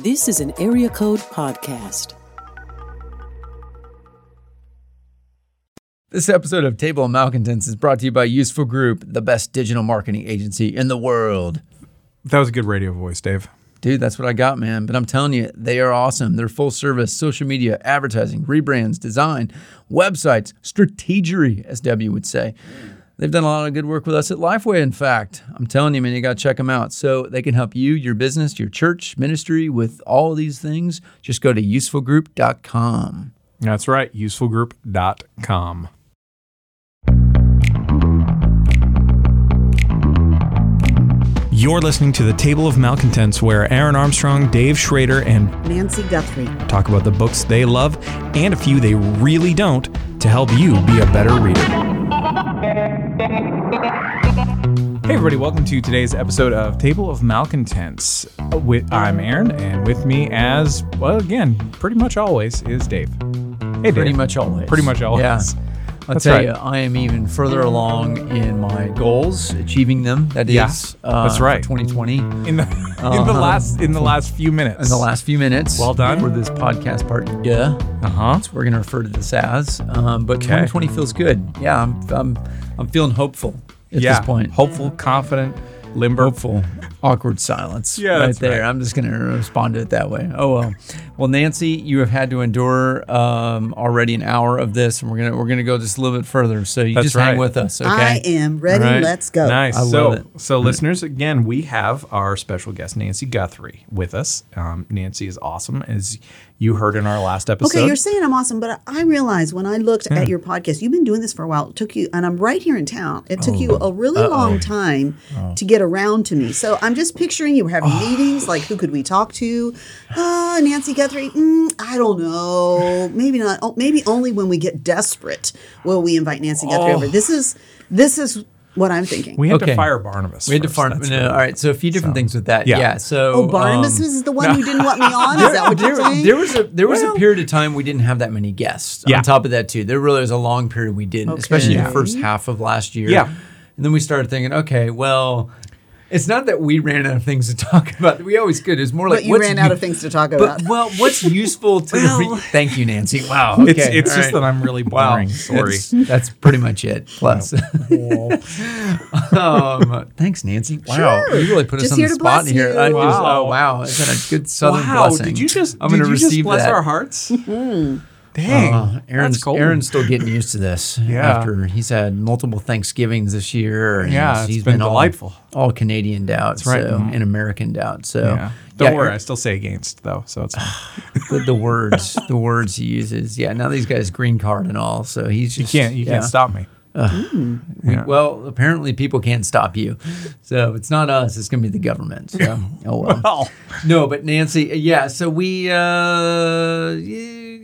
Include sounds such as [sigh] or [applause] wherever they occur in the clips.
This is an Area Code Podcast. This episode of Table of Malcontents is brought to you by Useful Group, the best digital marketing agency in the world. That was a good radio voice, Dave. Dude, that's what I got, man. But I'm telling you, they are awesome. They're full service, social media, advertising, rebrands, design, websites, strategery, as Debbie would say. They've done a lot of good work with us at Lifeway, in fact. I'm telling you, man, you got to check them out. So they can help you, your business, your church, ministry with all of these things. Just go to usefulgroup.com. That's right, usefulgroup.com. You're listening to the Table of Malcontents, where Aaron Armstrong, Dave Schroeder, and Nancy Guthrie. talk about the books they love and a few they really don't to help you be a better reader. Hey, everybody, welcome to today's episode of Table of Malcontents. Uh, With, I'm Aaron, and with me, as well, again, pretty much always, is Dave. Hey, Dave. Pretty much always. Pretty much always. Yeah. I'll That's tell right. you, I am even further along in my goals, achieving them. That is, Yeah, uh, that's right. 2020. In In the [laughs] in the last in the last few minutes. In the last few minutes. Well done. For this podcast part. Yeah. Uh huh. What we're going to refer to this as. Um, but 2020 feels good. Yeah. I'm, I'm, I'm feeling hopeful at Yeah. this point. Hopeful, confident, limber. Hopeful. Awkward silence. Yeah, right that's there. right. I'm just going to respond to it that way. Oh well. Well, Nancy, you have had to endure um, already an hour of this, and we're gonna we're gonna go just a little bit further. So you That's just hang with us, okay? I am ready. All right. Let's go. Nice. I so, love it. so listeners, again, we have our special guest Nancy Guthrie with us. Um, Nancy is awesome, as you heard in our last episode. Okay, you're saying I'm awesome, but I realized when I looked at your podcast, you've been doing this for a while. It took you, and I'm right here in town. It took you a really long time to get around to me. So I'm just picturing you were having [sighs] meetings. Like, who could we talk to? Uh, Nancy Guthrie. Mm, I don't know. Maybe not. Oh, maybe only when we get desperate will we invite Nancy Guthrie over. This is this is what I'm thinking. we had Okay. to fire Barnabas. We had to first. farm. That's No, what- all right. So a few different so- things with that. yeah. Yeah. so oh, Barnabas um, is the one who [laughs] didn't want me on. Is that what you're there, saying? there was a there was Well- a period of time we didn't have that many guests. Yeah. On top of that, too, there really was a long period we didn't, Okay. especially Yeah. the first half of last year. Yeah. And then we started thinking, okay, well, it's not that we ran out of things to talk [laughs] about. We always could. It's more like but you what's ran out u- of things to talk about. But well, what's [laughs] useful to? Well- Re- Thank you, Nancy. [laughs] Wow. Okay. It's, it's just right. that I'm really Wow. boring. Sorry. That's, that's pretty much it. Plus, um, thanks, Nancy. Wow, Sure. you really put us on here the spot here. you. I just, Wow. oh wow, is that a good southern wow! blessing? Did you just? I'm did going to you just receive bless that. our hearts? Hmm. Dang, Uh, Aaron's, that's cold. Aaron's still getting used to this. [laughs] Yeah. After he's had multiple Thanksgivings this year. and Yeah, it's he's been all- delightful. All, Canadian doubt, right. so Mhm. and American doubt. So Yeah. Don't yeah, worry, I still say against though, so it's fine. [sighs] the, the words, [laughs] the words he uses. Yeah, now these guys green card and all, so he's you can't you yeah. can't stop me. We- Yeah. Well, apparently people can't stop you. So it's not us, it's going to be the government. So, [laughs] oh well. Well, No, but Nancy, yeah, so we uh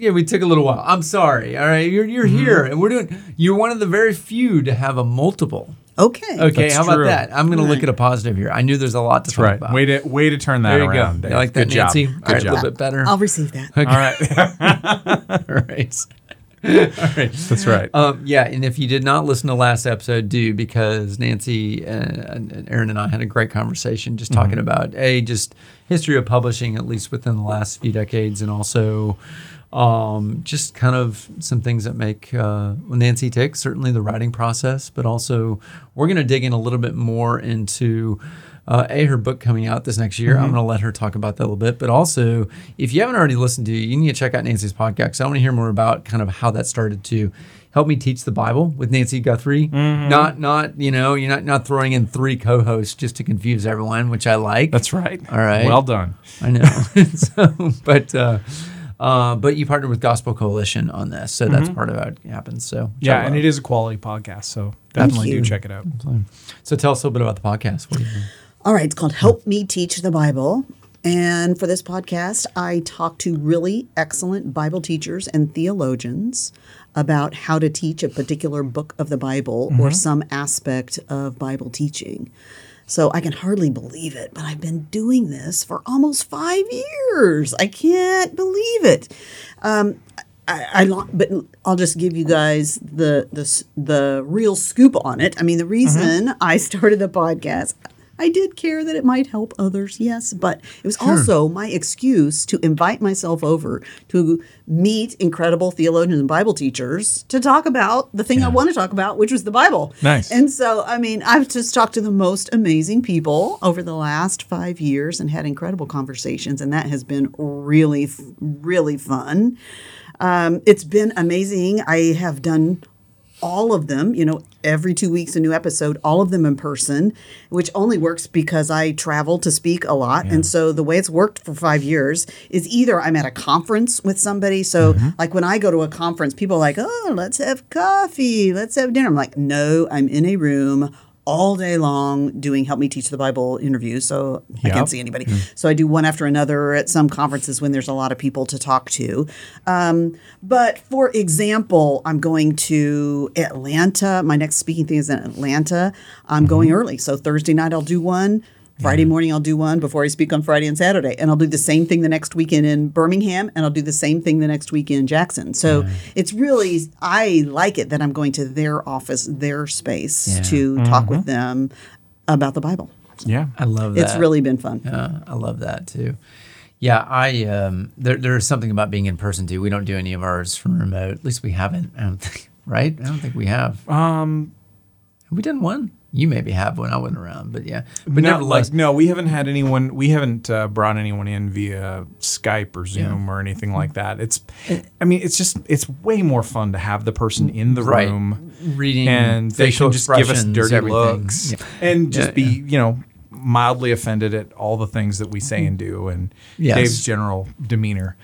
yeah, we took a little while. I'm sorry. All right. You're you're Mm-hmm. here and we're doing you're one of the very few to have a multiple. okay. Okay, That's how about true. that? I'm going to look at a positive here. I knew there's a lot to talk right. about. Way to way to turn that there you around. go. Dave. You like that, Good job. Nancy? Good All right, job. a little bit better. I'll receive that. All right. [laughs] All right. All right. That's right. Um, yeah, and if you did not listen to last episode, do because Nancy and, and Aaron and I had a great conversation just talking Mm-hmm. about a just history of publishing, at least within the last few decades, and also um, just kind of some things that make uh, Nancy tick. Certainly the writing process, but also we're going to dig in a little bit more into. Uh, a her book coming out this next year. I'm Mm-hmm. going to let her talk about that a little bit. But also, if you haven't already listened to, you need to check out Nancy's podcast. I want to hear more about kind of how that started to help me teach the Bible with Nancy Guthrie. Mm-hmm. Not, not you know, you're not not throwing in three co-hosts just to confuse everyone, which I like. That's right. All right. Well done. I know. [laughs] so, but uh, uh, but you partnered with Gospel Coalition on this, so that's part of how it happens. So Mm-hmm. Yeah, and it is a quality podcast, so definitely do check it out. So tell us a little bit about the podcast. What do you think? All right, it's called Help Me Teach the Bible. And for this podcast, I talk to really excellent Bible teachers and theologians about how to teach a particular book of the Bible or some aspect of Bible teaching. So I can hardly believe it, but I've been doing this for almost five years. I can't believe it. Um, I, I lo- but I'll just give you guys the the the real scoop on it. I mean, the reason I started the podcast, I did care that it might help others, yes, but it was also my excuse to invite myself over to meet incredible theologians and Bible teachers to talk about the thing I want to talk about, which was the Bible. Nice. And so, I mean, I've just talked to the most amazing people over the last five years and had incredible conversations, and that has been really, really fun. Um, it's been amazing. I have done all of them, you know, every two weeks a new episode, all of them in person, which only works because I travel to speak a lot. And so the way it's worked for five years is either I'm at a conference with somebody. So, mm-hmm. like when I go to a conference, people are like, oh, let's have coffee, let's have dinner. I'm like, no, I'm in a room all day long doing help me teach the bible interviews so i can't see anybody. So i do one after another at some conferences when there's a lot of people to talk to. Um, but for example i'm going to atlanta. My next speaking thing is in atlanta. I'm going early. So thursday night i'll do one Friday morning, I'll do one before I speak on Friday and Saturday. And I'll do the same thing the next weekend in Birmingham, and I'll do the same thing the next weekend in Jackson. So it's really, I like it that I'm going to their office, their space Yeah. to talk with them about the Bible. Yeah. I love that. It's really been fun. Yeah, I love that too. Yeah, I um, there there's something about being in person too. We don't do any of ours from remote. At least we haven't. I don't think. [laughs] Right? I don't think we have. Um, Have we done one? You maybe have when I wasn't around, but yeah. But no, like, no, we haven't had anyone. We haven't uh, brought anyone in via Skype or Zoom or anything like that. It's, I mean, it's just it's way more fun to have the person in the Right. room, reading and they can just give us dirty everything. looks Yeah. and just Yeah, be yeah. you know mildly offended at all the things that we say and do and Yes. Dave's general demeanor.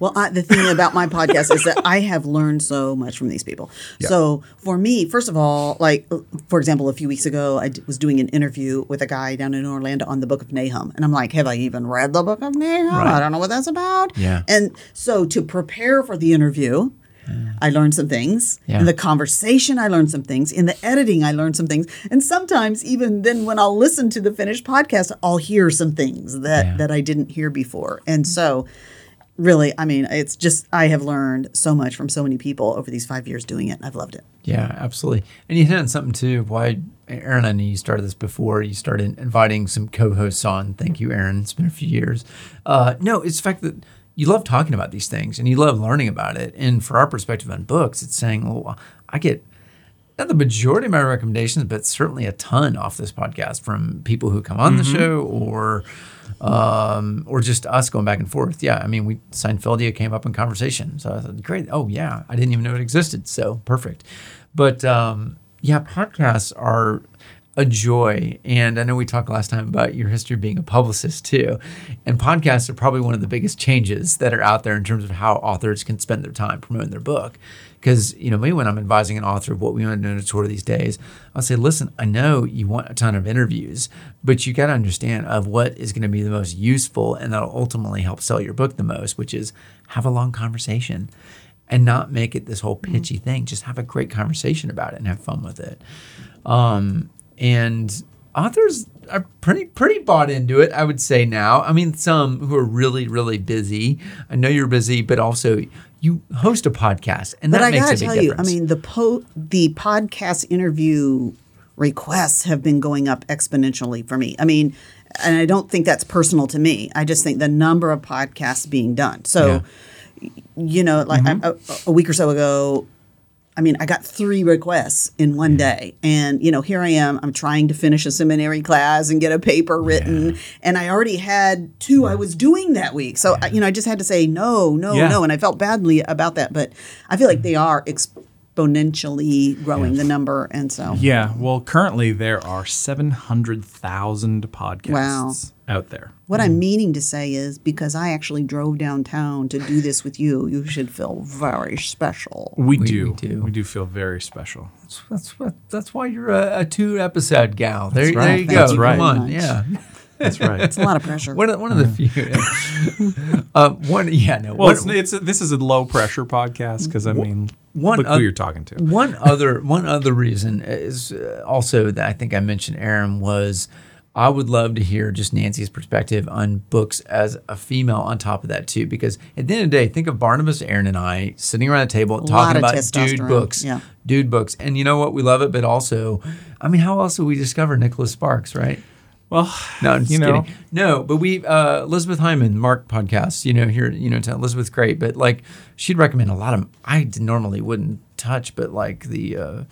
Well, I, the thing about my podcast is that I have learned so much from these people. So for me, first of all, like for example, a few weeks ago, I d- was doing an interview with a guy down in Orlando on the Book of Nahum, and I'm like, "Have I even read the Book of Nahum? I don't know what that's about." Yeah. And so to prepare for the interview. Mm. I learned some things. Yeah. In the conversation, I learned some things. In the editing, I learned some things. And sometimes, even then, when I'll listen to the finished podcast, I'll hear some things that, Yeah. that I didn't hear before. And so, really, I mean, it's just I have learned so much from so many people over these five years doing it. and I've loved it. Yeah, absolutely. And you hit on something too. Why, Aaron? I know you started this before. You started inviting some co-hosts on. Thank you, Aaron. It's been a few years. Uh, no, it's the fact that you love talking about these things and you love learning about it. And for our perspective on books, it's saying, well, I get not the majority of my recommendations, but certainly a ton off this podcast from people who come on the show or um, or just us going back and forth. Yeah, I mean, we Seinfeldia came up in conversation, so I thought, great. Oh yeah, I didn't even know it existed. So perfect. But um, yeah, podcasts are a joy. And I know we talked last time about your history being a publicist too. And podcasts are probably one of the biggest changes that are out there in terms of how authors can spend their time promoting their book. Because, you know, me, when I'm advising an author of what we want to do in a tour these days, I'll say, listen, I know you want a ton of interviews, but you got to understand of what is going to be the most useful and that'll ultimately help sell your book the most, which is have a long conversation and not make it this whole pitchy thing. Just have a great conversation about it and have fun with it. Um, and authors are pretty pretty bought into it, I would say now. I mean, some who are really really busy. I know you're busy, but also you host a podcast, and But that I makes a big tell you, I mean, the po- the podcast interview requests have been going up exponentially for me. I mean, and I don't think that's personal to me. I just think the number of podcasts being done. So, you know, like Mm-hmm. I- a, a week or so ago, I mean, I got three requests in one mm. day. And, you know, here I am. I'm trying to finish a seminary class and get a paper written. And I already had two I was doing that week. So, I you know, I just had to say no, no, Yeah. no. And I felt badly about that. But I feel like they are exponentially growing the number. And so, Yeah. Well, currently there are 700,000 podcasts Wow. Out there. what I'm meaning to say is because I actually drove downtown to do this with you, you should feel very special. We, We- do. we do. We do feel very special. that's what that's why you're a, a two episode gal. There, That's there right. you Thank go. you very Come on, yeah. [laughs] That's right. It's a lot of pressure. One of, one of the few. uh, one, yeah, no. well, one, it's, it's a, this is a low pressure podcast because I mean, one look oth- who you're talking to. One other one other reason is uh, also that I think I mentioned Aaron was I would love to hear just Nancy's perspective on books as a female on top of that too because at the end of the day think of Barnabas Aaron and I sitting around a table lot talking about dude books yeah. dude books. And you know what? We love it but also I mean how else would we discover Nicholas Sparks right? Well, No, I'm just you know, kidding. No, but we uh, Elizabeth Hyndman, Mark podcast, you know, here, you know, to Elizabeth's great, but like she'd recommend a lot of I normally wouldn't touch, but like the uh, Me-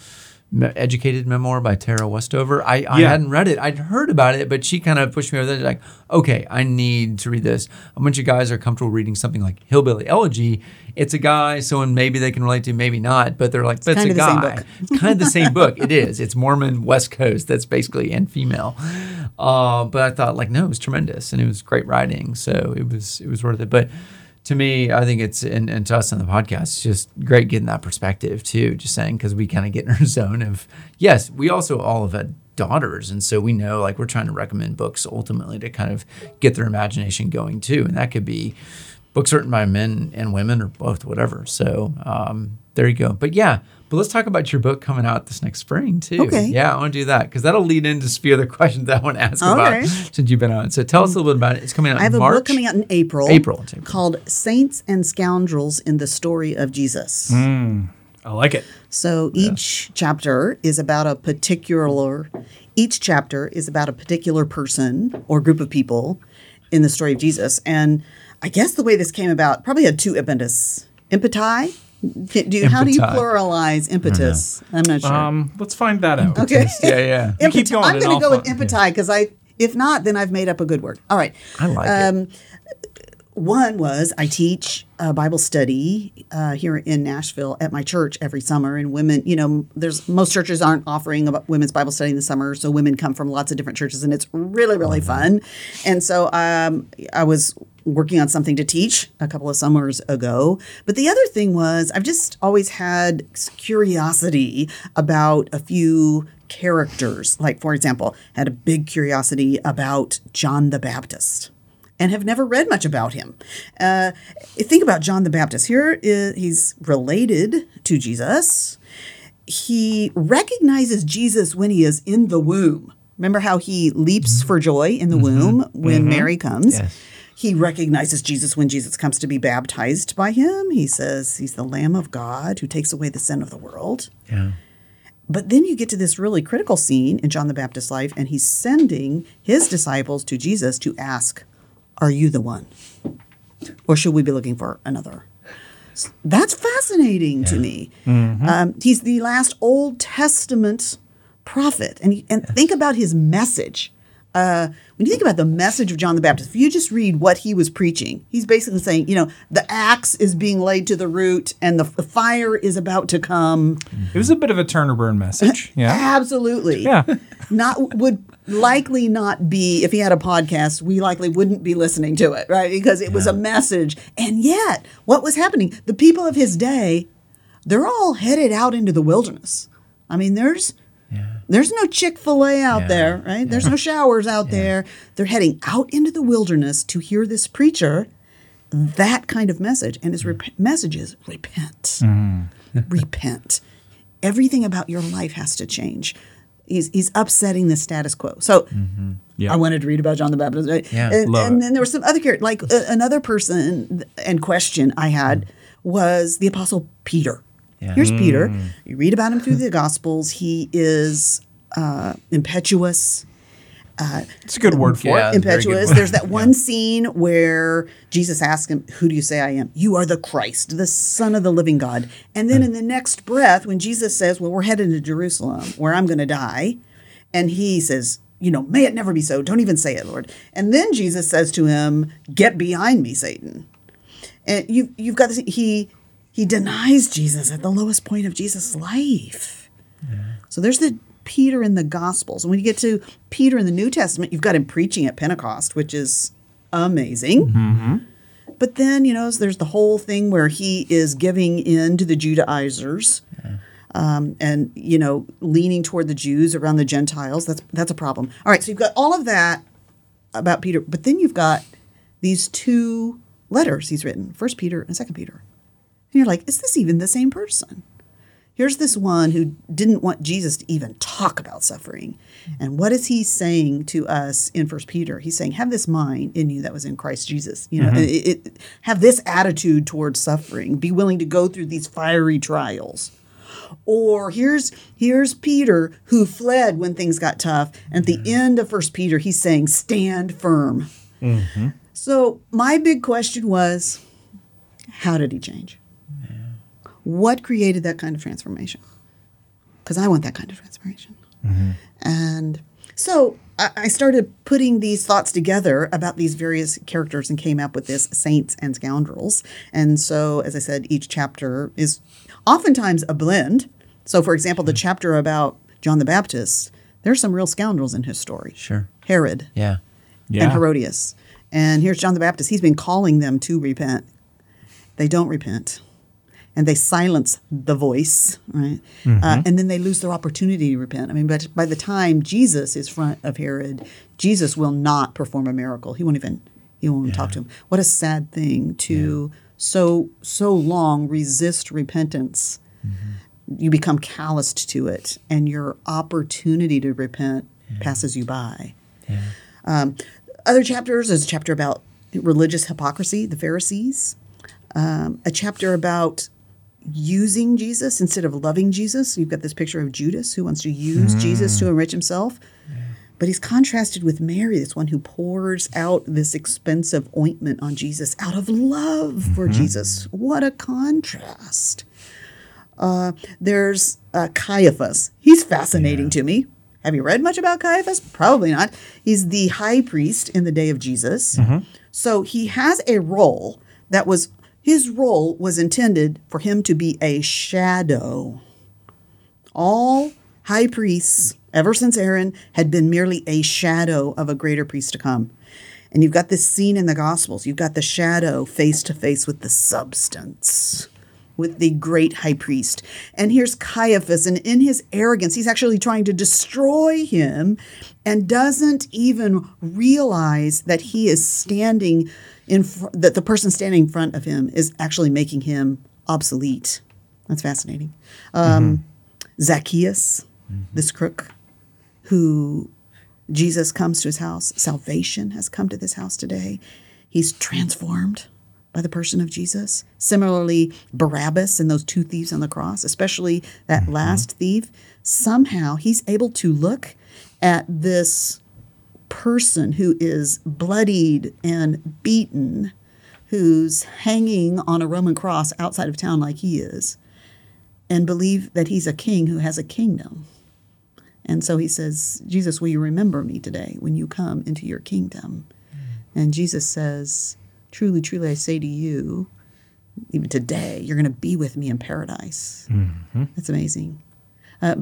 Educated Memoir by Tara Westover. I, I Yeah. hadn't read it. I'd heard about it, but she kind of pushed me over there. Like, okay, I need to read this. A bunch of guys are comfortable reading something like Hillbilly Elegy. It's a guy, someone maybe they can relate to, maybe not, but they're like, but it's kind a of the same guy. book. It's kind of the same [laughs] book. It is. It's Mormon West Coast. That's basically and female. Uh, but I thought like no, it was tremendous and it was great writing. So it was it was worth it. But to me, I think it's and, and to us on the podcast, it's just great getting that perspective too. Just saying because we kind of get in our [laughs] zone of yes, we also all have had daughters and so we know like we're trying to recommend books ultimately to kind of get their imagination going too and that could be books written by men and women or both whatever so um, there you go but yeah but let's talk about your book coming out this next spring too Okay. yeah i want to do that because that'll lead into a few other [laughs] questions that i want to ask about Okay. since you've been on so tell us a little bit about it it's coming out I have in a march book coming out in April. April, it's April. Called Saints and Scoundrels in the Story of Jesus. Hmm, I like it. So each chapter is about a particular each chapter is about a particular person or group of people in the story of Jesus. And I guess the way this came about probably had two impetus. Impeti? Do you, how do you pluralize impetus? I'm not sure. Um, let's find that out. okay. yeah yeah [laughs] You keep going I'm going to go with find- impeti because I, if not, then I've made up a good word. All right. i like Um, it One was I teach a Bible study uh, here in Nashville at my church every summer, and women, you know, there's most churches aren't offering a women's Bible study in the summer, so women come from lots of different churches, and it's really really fun. And so um, I was working on something to teach a couple of summers ago, but the other thing was I've just always had curiosity about a few characters. Like for example, had a big curiosity about John the Baptist and have never read much about him. Uh, think about John the Baptist. Here is, he's related to Jesus. He recognizes Jesus when he is in the womb. Remember how he leaps mm-hmm. for joy in the mm-hmm. womb when mm-hmm. Mary comes? Yes. He recognizes Jesus when Jesus comes to be baptized by him. He says he's the Lamb of God who takes away the sin of the world. yeah But then you get to this really critical scene in John the Baptist's life, and he's sending his disciples to Jesus to ask, Are you the one? Or should we be looking for another? That's fascinating to me. Um, he's the last Old Testament prophet. And, he- and think about his message. Uh, when you think about the message of John the Baptist, if you just read what he was preaching, he's basically saying, you know, the axe is being laid to the root and the, the fire is about to come. It was a bit of a turn or burn message. [laughs] Yeah. Absolutely. Yeah. [laughs] Not would likely not be if he had a podcast, we likely wouldn't be listening to it, right? Because it was a message. And yet, what was happening? The people of his day, they're all headed out into the wilderness. I mean, there's there's no Chick-fil-A out Yeah. there, right? There's no showers out there. They're heading out into the wilderness to hear this preacher that kind of message. And his mm. rep- message is repent. Mm-hmm. [laughs] repent. Everything about your life has to change. He's, he's upsetting the status quo. So mm-hmm. Yeah. I wanted to read about John the Baptist. Right? Yeah, and, love and it. then there were some other characters. Like uh, another person and question I had mm. was the Apostle Peter. Yeah. Here's Peter. Hmm. You read about him through the Gospels. He is uh, impetuous uh, It's a good word for Yeah. it. That's a very good impetuous. There's that [laughs] one scene where Jesus asks him, Who do you say I am? You are the Christ, the Son of the living God. And then hmm. in the next breath, when Jesus says, Well, we're headed to Jerusalem where I'm going to die, and he says, You know, may it never be so. Don't even say it, Lord. And then Jesus says to him, Get behind me, Satan. And you, you've got this, he, he denies Jesus at the lowest point of Jesus' life. So there's the Peter in the Gospels. And when you get to Peter in the New Testament, you've got him preaching at Pentecost, which is amazing. But then, you know, there's the whole thing where he is giving in to the Judaizers. Um, and you know, leaning toward the Jews around the Gentiles. That's that's a problem. All right, so you've got all of that about Peter, but then you've got these two letters he's written, First Peter and Second Peter, you're like, is this even the same person? Here's this one who didn't want Jesus to even talk about suffering. And what is he saying to us in First Peter? He's saying, have this mind in you that was in Christ Jesus. You know, mm-hmm. it, it, have this attitude towards suffering. Be willing to go through these fiery trials. Or here's here's Peter who fled when things got tough. And at the mm-hmm. end of First Peter, he's saying, "Stand firm." Mm-hmm. So my big question was, how did he change? What created that kind of transformation? Because I want that kind of transformation. Mm-hmm. And so I, I started putting these thoughts together about these various characters and came up with this saints and scoundrels. And so, as I said, each chapter is oftentimes a blend. So, for example, the mm-hmm. chapter about John the Baptist, there's some real scoundrels in his story. Sure. Herod Yeah. Yeah. and Herodias. And here's John the Baptist. He's been calling them to repent. They don't repent. And they silence the voice, right? Uh, and then they lose their opportunity to repent. I mean, but by the time Jesus is front of Herod, Jesus will not perform a miracle. He won't even he won't even talk to him. What a sad thing to so so long resist repentance. You become calloused to it, and your opportunity to repent passes you by. Um, other chapters, there's a chapter about religious hypocrisy, the Pharisees, um, a chapter about using Jesus instead of loving Jesus. You've got this picture of Judas who wants to use Jesus to enrich himself. But he's contrasted with Mary, this one who pours out this expensive ointment on Jesus out of love for Jesus. What a contrast. Uh, there's uh, Caiaphas. He's fascinating to me. Have you read much about Caiaphas? Probably not. He's the high priest in the day of Jesus. So he has a role that was, his role was intended for him to be a shadow. All high priests, ever since Aaron, had been merely a shadow of a greater priest to come. And you've got this scene in the Gospels. You've got the shadow face to face with the substance, with the great high priest. And here's Caiaphas, and in his arrogance, he's actually trying to destroy him and doesn't even realize that he is standing in, fr- that the person standing in front of him is actually making him obsolete. That's fascinating. Um, mm-hmm. Zacchaeus, mm-hmm. this crook, who Jesus comes to his house. Salvation has come to this house today. He's transformed by the person of Jesus. Similarly, Barabbas and those two thieves on the cross, especially that mm-hmm. last thief, somehow he's able to look at this person who is bloodied and beaten, who's hanging on a Roman cross outside of town like he is, and believe that he's a king who has a kingdom. And so he says, Jesus, will you remember me today when you come into your kingdom? And Jesus says, Truly, truly, I say to you, even today, you're going to be with me in paradise. That's amazing. Uh,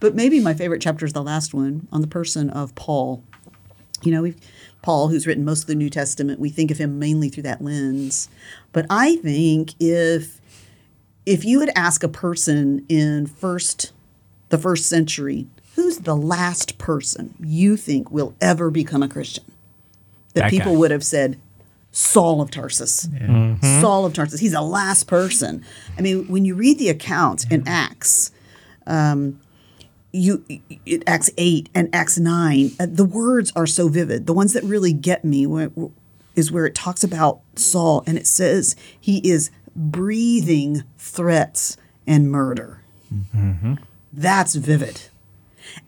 but maybe my favorite chapter is the last one on the person of Paul. You know, we've, Paul, who's written most of the New Testament, we think of him mainly through that lens. But I think if if you would ask a person in first the first century, who's the last person you think will ever become a Christian? That, That people guy. would have said, Saul of Tarsus. Saul of Tarsus. He's the last person. I mean, when you read the accounts in Acts, um, you it, Acts eight and Acts nine, uh, the words are so vivid. The ones that really get me is where it talks about Saul and it says he is breathing threats and murder. That's vivid.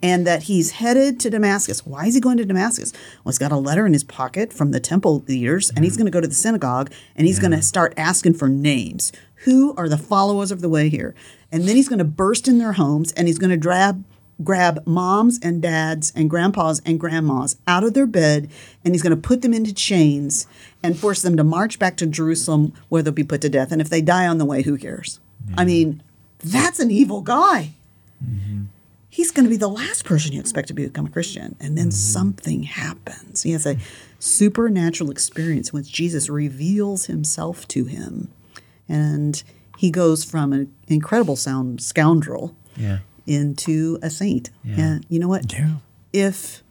And that he's headed to Damascus. Why is he going to Damascus? Well, he's got a letter in his pocket from the temple leaders, and he's going to go to the synagogue and he's going to start asking for names. Who are the followers of the way here? And then he's going to burst in their homes and he's going to grab grab moms and dads and grandpas and grandmas out of their bed and he's going to put them into chains and force them to march back to Jerusalem where they'll be put to death. And if they die on the way, who cares? I mean, that's an evil guy mm-hmm. he's going to be the last person you expect to become a Christian. And then mm-hmm. something happens. He has a supernatural experience which Jesus reveals himself to him. And he goes from an incredible sound scoundrel Yeah. Into a saint. And you know what? Yeah. If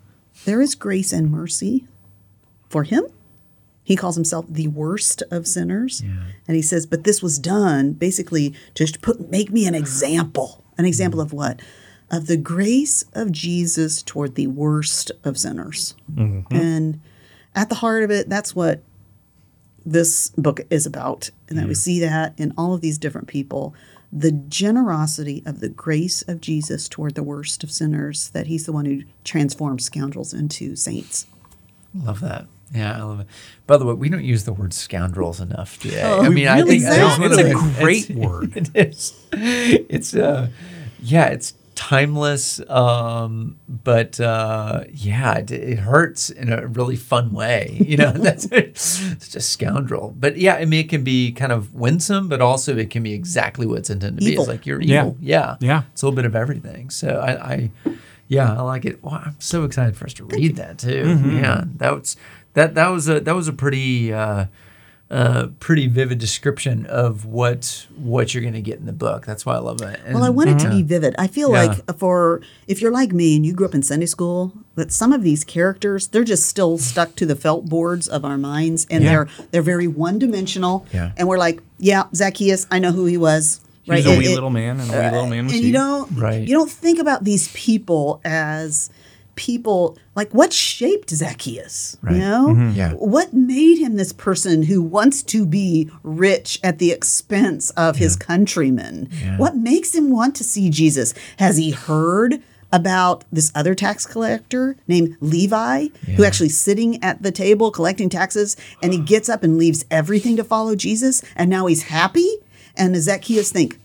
there is grace and mercy for him, he calls himself the worst of sinners. And he says, but this was done basically to put make me an example. An example of what? Of the grace of Jesus toward the worst of sinners. Mm-hmm. And at the heart of it, that's what this book is about. And that we see that in all of these different people. The generosity of the grace of Jesus toward the worst of sinners, that he's the one who transforms scoundrels into saints. Love that. Yeah, I love it. By the way, we don't use the word scoundrels enough today. Oh, I mean, I think don't? It's a great it's- word. [laughs] It is. It's uh, yeah, it's timeless. Um, but uh, yeah, it, it hurts in a really fun way. You know, [laughs] that's it's [laughs] just scoundrel. But yeah, I mean, it can be kind of winsome, but also it can be exactly what it's intended to be. It's like you're Yeah. evil. Yeah, Yeah. It's a little bit of everything. So I. I yeah, I like it. Well, I'm so excited for us to read that too. Mm-hmm. Yeah, that was that that was a that was a pretty uh, uh, pretty vivid description of what what you're going to get in the book. That's why I love it. Well, I And- want it to be vivid. I feel Yeah. like for if you're like me and you grew up in Sunday school, that some of these characters they're just still stuck to the felt boards of our minds, and Yeah. they're they're very one dimensional. Yeah. And we're like, yeah, Zacchaeus, I know who he was. He was a And wee it- little man, and a wee little man was and he. you don't Right. you don't think about these people as people like what shaped Zacchaeus Right. you know? Mm-hmm. Yeah. what made him this person who wants to be rich at the expense of his countrymen? What makes him want to see Jesus? Has he heard about this other tax collector named Levi who actually sitting at the table collecting taxes and he gets up and leaves everything to follow Jesus and now he's happy? And does Zacchaeus think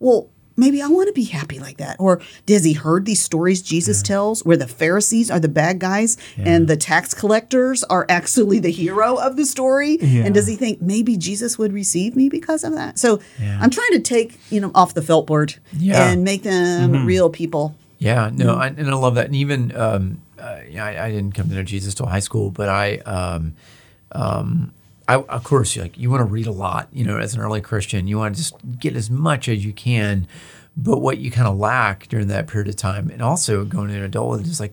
well, maybe I want to be happy like that. Or does he heard these stories Jesus tells where the Pharisees are the bad guys and the tax collectors are actually the hero of the story? Yeah. And does he think maybe Jesus would receive me because of that? So I'm trying to take, you know, off the felt board Yeah. and make them real people. Yeah, no, I, and I love that. And even um, uh, yeah, I, I didn't come to know Jesus till high school, but I, um, um, I of course, like you want to read a lot. You know, as an early Christian, you want to just get as much as you can. But what you kind of lack during that period of time, and also going into adulthood, is like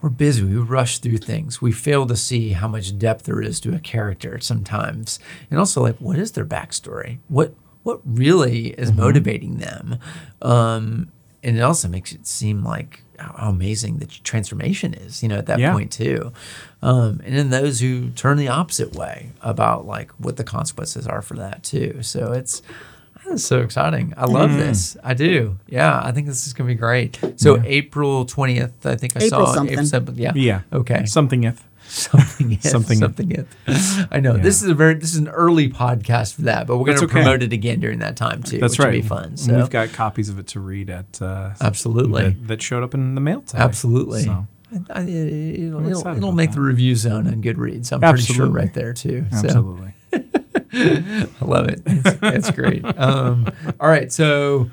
we're busy. We rush through things. We fail to see how much depth there is to a character sometimes, and also like what is their backstory? What what really is motivating them? Um, and it also makes it seem like how how amazing the transformation is, you know, at that Yeah. point too. Um, and then those who turn the opposite way about like what the consequences are for that too. So it's that's so exciting. I love Mm-hmm. this. I do. Yeah, I think this is gonna be great. So April twentieth, I think I April saw something. something. Yeah. Yeah. Okay. Something if. Something [laughs] if, Something something. I know this is a very this is an early podcast for that, but we're going to okay. promote it again during that time too. That's which right. Would be fun. So We've got copies of it to read at uh, Absolutely. that, that showed up in the mail today. Absolutely. So, I, I, it'll, it'll, it'll make that. the review zone on Goodreads. I'm pretty sure right there too. So absolutely. [laughs] I love it. It's, it's great. Um, all right, so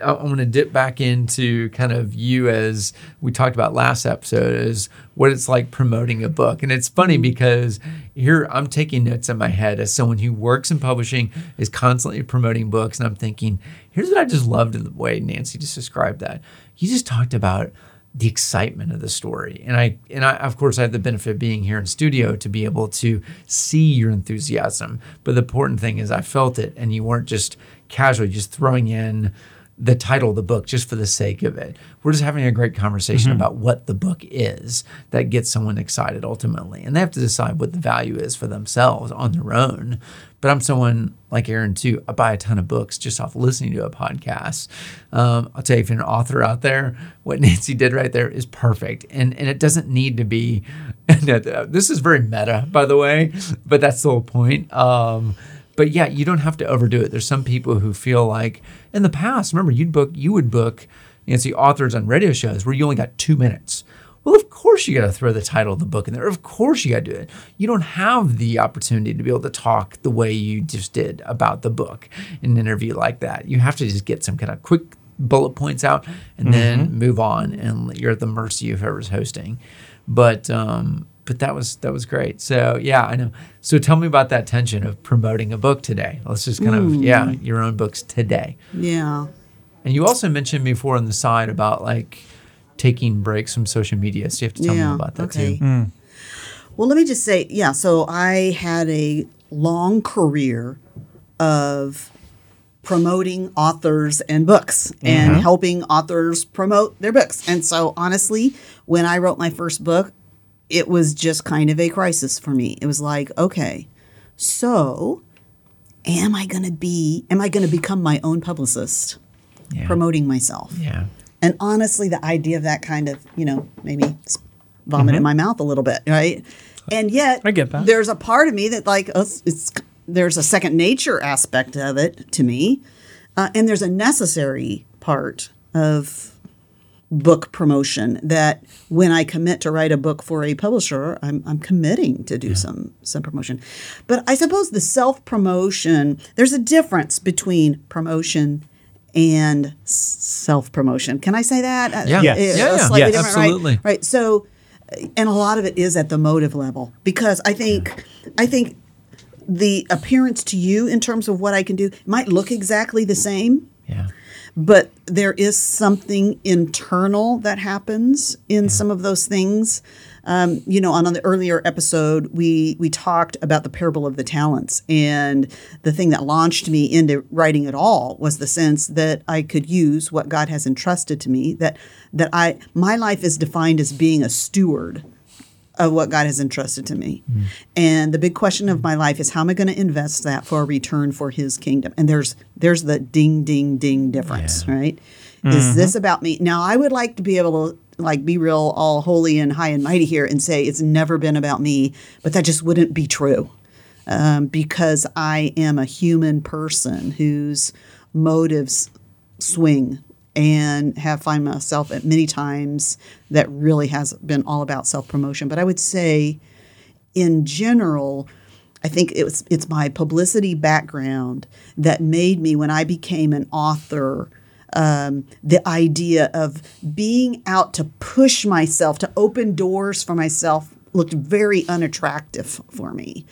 I- I'm going to dip back into kind of you as we talked about last episode is what it's like promoting a book. And it's funny mm-hmm. because here I'm taking notes in my head as someone who works in publishing, is constantly promoting books. And I'm thinking, here's what I just loved in the way Nancy just described that. You just talked about the excitement of the story. And I and I of course I had the benefit of being here in studio to be able to see your enthusiasm. But the important thing is I felt it and you weren't just casually just throwing in the title of the book just for the sake of it. We're just having a great conversation about what the book is that gets someone excited ultimately. And they have to decide what the value is for themselves on their own. But I'm someone like Aaron too. I buy a ton of books just off listening to a podcast. Um, I'll tell you, if you're an author out there, what [laughs] Nancy did right there is perfect, and and it doesn't need to be. [laughs] this is very meta, by the way, but that's the whole point. Um, but yeah, you don't have to overdo it. There's some people who feel like in the past, remember you'd book, you would book, Nancy authors on radio shows where you only got two minutes. Well, of course you got to throw the title of the book in there. Of course you got to do it. You don't have the opportunity to be able to talk the way you just did about the book in an interview like that. You have to just get some kind of quick bullet points out and then move on, and you're at the mercy of whoever's hosting. But um, but that was that was great. So yeah, I know. So tell me about that tension of promoting a book today. Let's just kind of yeah, mm. your own books today. Yeah. And you also mentioned before on the side about like taking breaks from social media. So you have to tell yeah. me about that okay. too. Mm. Well, let me just say, yeah, so I had a long career of promoting authors and books and mm-hmm. helping authors promote their books. And so, honestly, when I wrote my first book, it was just kind of a crisis for me. It was like, okay, so am I going to be, am I going to become my own publicist, Yeah. promoting myself? Yeah. And honestly, the idea of that kind of, you know, maybe vomit in my mouth a little bit, right? And yet, I get that. There's a part of me that, like, us, it's there's a second nature aspect of it to me, uh, and there's a necessary part of book promotion that when I commit to write a book for a publisher, I'm, I'm committing to do some some promotion. But I suppose the self promotion, there's a difference between promotion and self promotion. Can I say that? Uh, Yeah. Yes. Yeah, yeah. Yes, different, right? absolutely. Right. So, and a lot of it is at the motive level because I think I think the appearance to you in terms of what I can do might look exactly the same Yeah. But there is something internal that happens in some of those things. Um, you know, on, on the earlier episode, we we talked about the parable of the talents, and the thing that launched me into writing at all was the sense that I could use what God has entrusted to me. That that I my life is defined as being a steward of what God has entrusted to me. And the big question of my life is how am I going to invest that for a return for his kingdom? And there's there's the ding ding ding difference, right? Is this about me? Now I would like to be able to like be real all holy and high and mighty here and say it's never been about me, but that just wouldn't be true. Um, because I am a human person whose motives swing and have find myself at many times that really has been all about self promotion. But I would say, in general, I think it was it's my publicity background that made me when I became an author. Um, the idea of being out to push myself, to open doors for myself, looked very unattractive for me.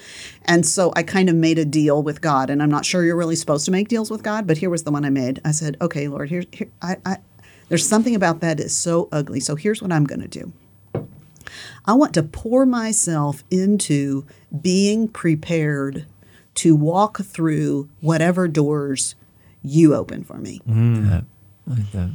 And so I kind of made a deal with God. And I'm not sure you're really supposed to make deals with God, but here was the one I made. I said, okay, Lord, here, here I, I, there's something about that is so ugly. So here's what I'm going to do. I want to pour myself into being prepared to walk through whatever doors you open for me. Mm. I like that.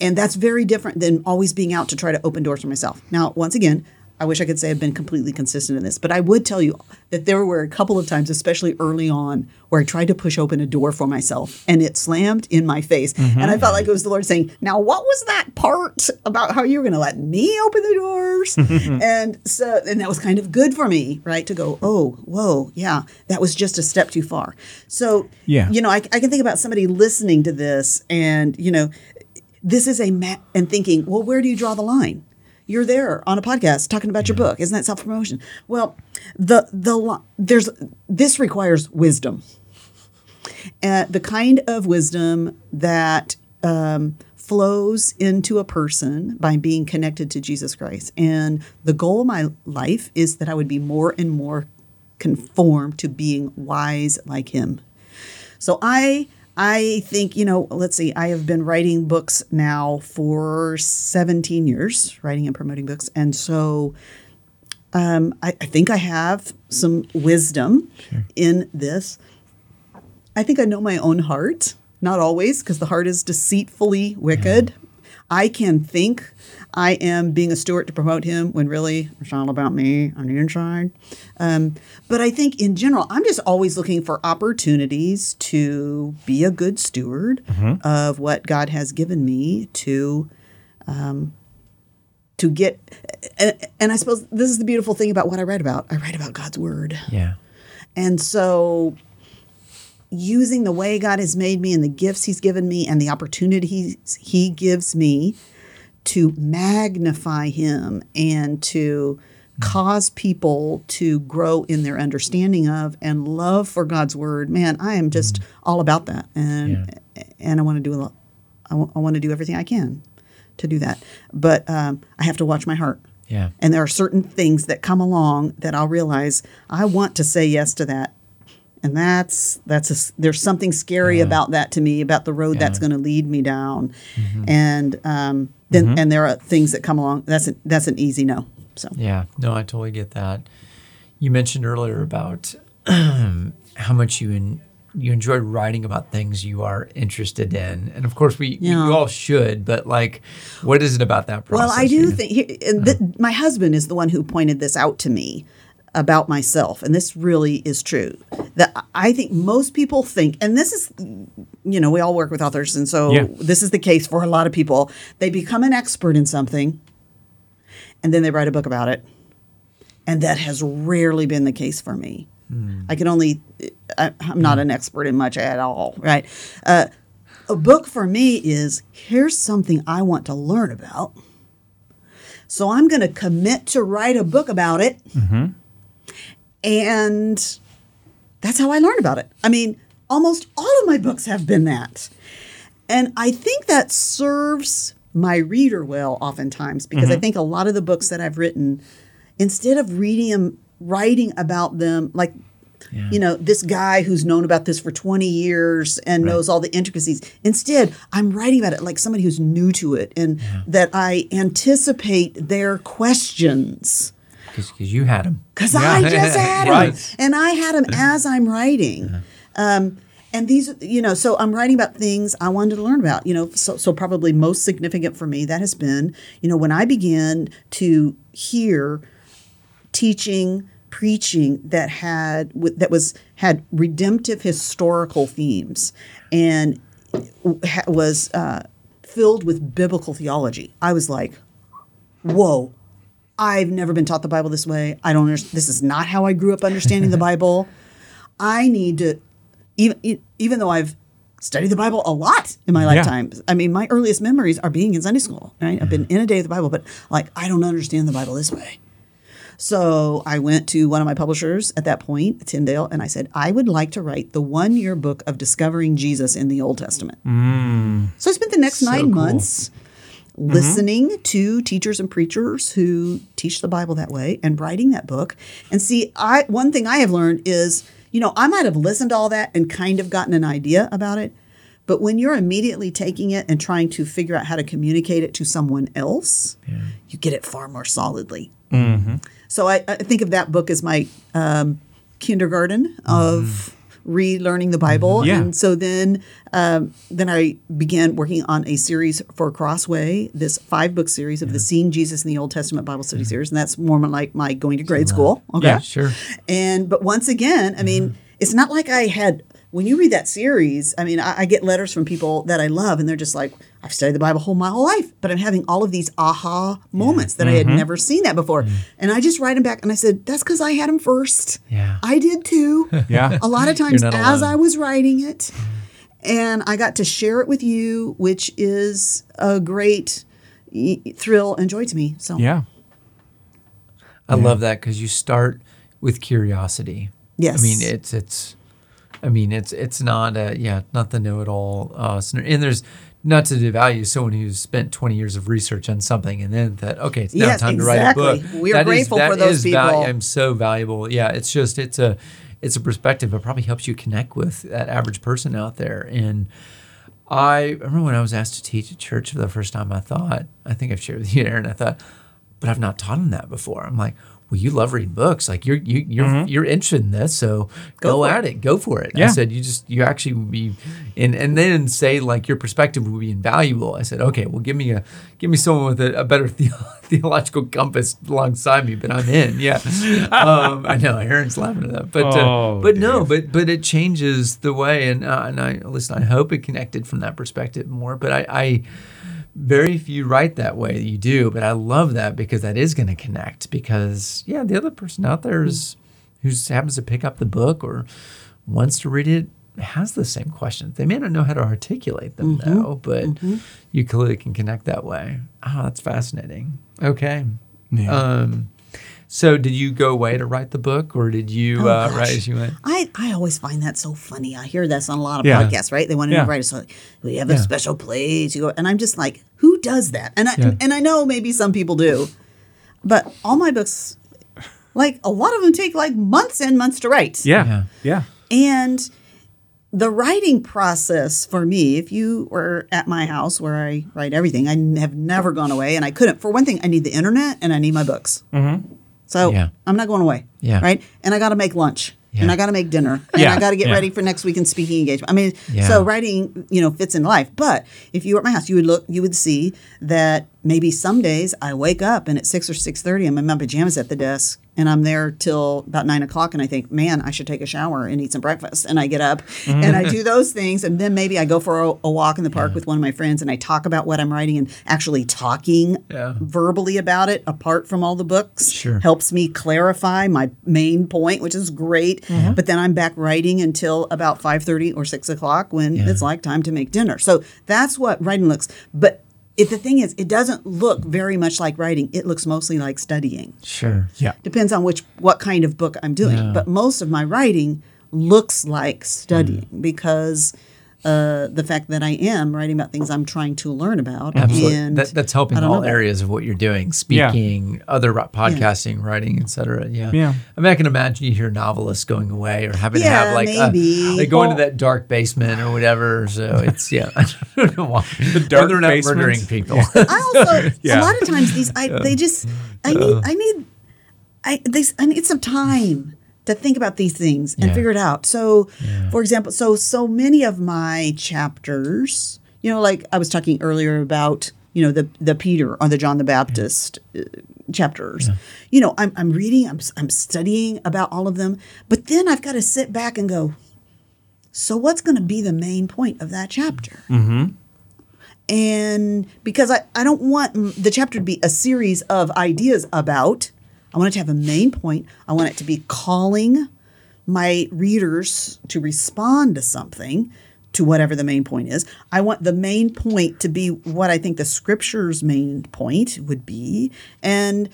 And that's very different than always being out to try to open doors for myself. Now, once again, I wish I could say I've been completely consistent in this, but I would tell you that there were a couple of times, especially early on, where I tried to push open a door for myself and it slammed in my face. And I felt like it was the Lord saying, Now, what was that part about how you were going to let me open the doors? [laughs] and so, and that was kind of good for me, right? To go, Oh, whoa, yeah, that was just a step too far. So, Yeah. you know, I, I can think about somebody listening to this and, you know, this is a ma- and thinking, well, where do you draw the line? You're there on a podcast talking about your book. Isn't that self promotion? Well, the the there's this requires wisdom, uh, the kind of wisdom that um, flows into a person by being connected to Jesus Christ. And the goal of my life is that I would be more and more conformed to being wise like Him. So I I think, you know, let's see, I have been writing books now for 17 years, writing and promoting books. And so um, I, I think I have some wisdom in this. I think I know my own heart, not always, because the heart is deceitfully wicked. I can think I am being a steward to promote him when really it's all about me on the inside. Um, but I think in general, I'm just always looking for opportunities to be a good steward of what God has given me to um, to get. And, and I suppose this is the beautiful thing about what I write about. I write about God's word. Yeah. And so using the way God has made me and the gifts he's given me and the opportunities he gives me to magnify him and to cause people to grow in their understanding of and love for God's word. Man, I am just all about that. And and I want to do a lot I want to do everything I can to do that. But um, I have to watch my heart. Yeah. And there are certain things that come along that I'll realize I want to say yes to that. And that's that's a, there's something scary about that to me about the road that's going to lead me down. And um, then and there are things that come along. That's an, that's an easy no. So Yeah, no, I totally get that. You mentioned earlier about [clears throat] how much you en- you enjoy writing about things you are interested in, and of course, we, we Yeah. all should. But like, what is it about that process? Well, I do think, he- th- my husband is the one who pointed this out to me about myself, and this really is true. that I think most people think, and this is, you know, we all work with authors, and so Yeah. this is the case for a lot of people. They become an expert in something, and then they write a book about it, and that has rarely been the case for me. Hmm. I can only, I, I'm not hmm. an expert in much at all, right? Uh, a book for me is here's something I want to learn about. So I'm going to commit to write a book about it. Mm-hmm. And that's how I learn about it. I mean, almost all of my books have been that. And I think that serves my reader well oftentimes because I mm-hmm. think a lot of the books that I've written, instead of reading them, writing about them, like, you know, this guy who's known about this for 20 years and knows all the intricacies. Instead, I'm writing about it like somebody who's new to it and that I anticipate their questions Because you had them. because I just [laughs] had them, Right. and I had them as I'm writing. Um, and these, you know, so I'm writing about things I wanted to learn about. You know, so so probably most significant for me that has been, you know, when I began to hear teaching preaching that had that was had redemptive historical themes and was uh, filled with biblical theology. I was like, whoa. I've never been taught the Bible this way. I don't understand. This is not how I grew up understanding the [laughs] Bible. I need to, even even though I've studied the Bible a lot in my lifetime. I mean, my earliest memories are being in Sunday school. Right, I've been in a day of the Bible, but like I don't understand the Bible this way. So I went to one of my publishers at that point, Tyndale, and I said, I would like to write the one year book of discovering Jesus in the Old Testament. Mm. So I spent the next nine cool. months Mm-hmm. listening to teachers and preachers who teach the Bible that way and writing that book. And see, I one thing I have learned is, you know, I might have listened to all that and kind of gotten an idea about it, but when you're immediately taking it and trying to figure out how to communicate it to someone else, you get it far more solidly. Mm-hmm. So I, I think of that book as my um, kindergarten of mm. Relearning the Bible, Yeah. and so then um, then I began working on a series for Crossway, this five book series of the Seeing Jesus in the Old Testament Bible Study series, and that's more like my going to grade school. Okay, Yeah, Sure. and but once again, I mean, it's not like I had when you read that series. I mean, I, I get letters from people that I love, and they're just like, "I've studied the Bible whole my whole life, but I'm having all of these aha moments that I had mm-hmm. never seen that before." Mm-hmm. And I just write them back, and I said, "That's because I had them first. Yeah. I did too. [laughs] Yeah. a lot of times as. I was writing it." Mm-hmm. And I got to share it with you, which is a great thrill and joy to me. So, Yeah. I love that because you start with curiosity. Yes. I mean, it's it's. I mean, it's it's not a yeah, not the know-it-all. Uh, scenario. and there's not to devalue someone who's spent 20 years of research on something and then that okay, it's now Yes, time to write a book. exactly. We are That is- grateful that for those is val- people. I'm so valuable. Yeah, it's just it's a it's a perspective. It probably helps you connect with that average person out there. And I remember when I was asked to teach at church for the first time. I thought I think I've shared with you, Aaron. I thought, but I've not taught him that before. I'm like, well, you love reading books. Like you're you, you're you're interested in this, so go, for at it. Go for it. I said you just you actually would be, and and then say like your perspective would be invaluable. I said, okay, well, give me a give me someone with a, a better [laughs] the, theological compass alongside me, but I'm in. Yeah, [laughs] um, I know Aaron's laughing at that, but uh, Oh, but no, but but it changes the way, and uh, and I listen. I hope it connected from that perspective more. But I, I very few write that way. You do, but I love that because that is going to connect. Because yeah, the other person out there is who happens to pick up the book or wants to read it has the same questions. They may not know how to articulate them mm-hmm. though, but mm-hmm. you clearly can connect that way. Oh, that's fascinating. Okay. Yeah. Um, so did you go away to write the book, or did you Oh, uh, write as you went? I, I always find that so funny. I hear this on a lot of Yeah. podcasts, right? They want to Yeah. write a song. We have Yeah. a special place. You go, and I'm just like, who does that? And I, Yeah. and I know maybe some people do, but all my books, like a lot of them, take like months and months to write. Yeah. Yeah. Yeah. And the writing process for me, if you were at my house where I write everything, I have never gone away, and I couldn't. For one thing, I need the internet and I need my books. Mm-hmm. So Yeah. I'm not going away. Yeah. Right. And I got to make lunch. And I got to make dinner. And I got to get Yeah. ready for next week's speaking engagement. I mean, Yeah. so writing, you know, fits in life. But if you were at my house, you would look, you would see that maybe some days I wake up and at six or six thirty, I'm in my pajamas at the desk, and I'm there till about nine o'clock, and I think, man, I should take a shower and eat some breakfast. And I get up and I do those things, and then maybe I go for a, a walk in the park with one of my friends, and I talk about what I'm writing, and actually talking Yeah. verbally about it, apart from all the books, Sure. helps me clarify my main point, which is great. Mm-hmm. But then I'm back writing until about five thirty or six o'clock when it's like time to make dinner. So that's what writing looks. But it, the thing is, it doesn't look very much like writing. It looks mostly like studying. Sure. Yeah. Depends on which what kind of book I'm doing. Yeah. But most of my writing looks like studying Mm. because uh, the fact that I am writing about things I'm trying to learn about. Absolutely. And That, that's helping I all know. areas of what you're doing Yeah. speaking, other ro- podcasting, writing, etc. Yeah. Yeah. I mean, I can imagine you hear novelists going away or having to have like, maybe. A, they go into that dark basement or whatever. So it's, yeah. [laughs] I don't know why. The dark They're not basement? murdering people. I also Yeah. [laughs] a lot of times these I they just I need I need I they I need some time to think about these things and Yeah. figure it out. So, for example, so so many of my chapters, you know, like I was talking earlier about, you know, the the Peter or the John the Baptist uh, chapters. You know, I'm I'm reading, I'm I'm studying about all of them, but then I've got to sit back and go, so what's going to be the main point of that chapter? and because I, I don't want the chapter to be a series of ideas about i want it to have a main point. I want it to be calling my readers to respond to something to whatever the main point is. I want the main point to be what i think the scripture's main point would be. And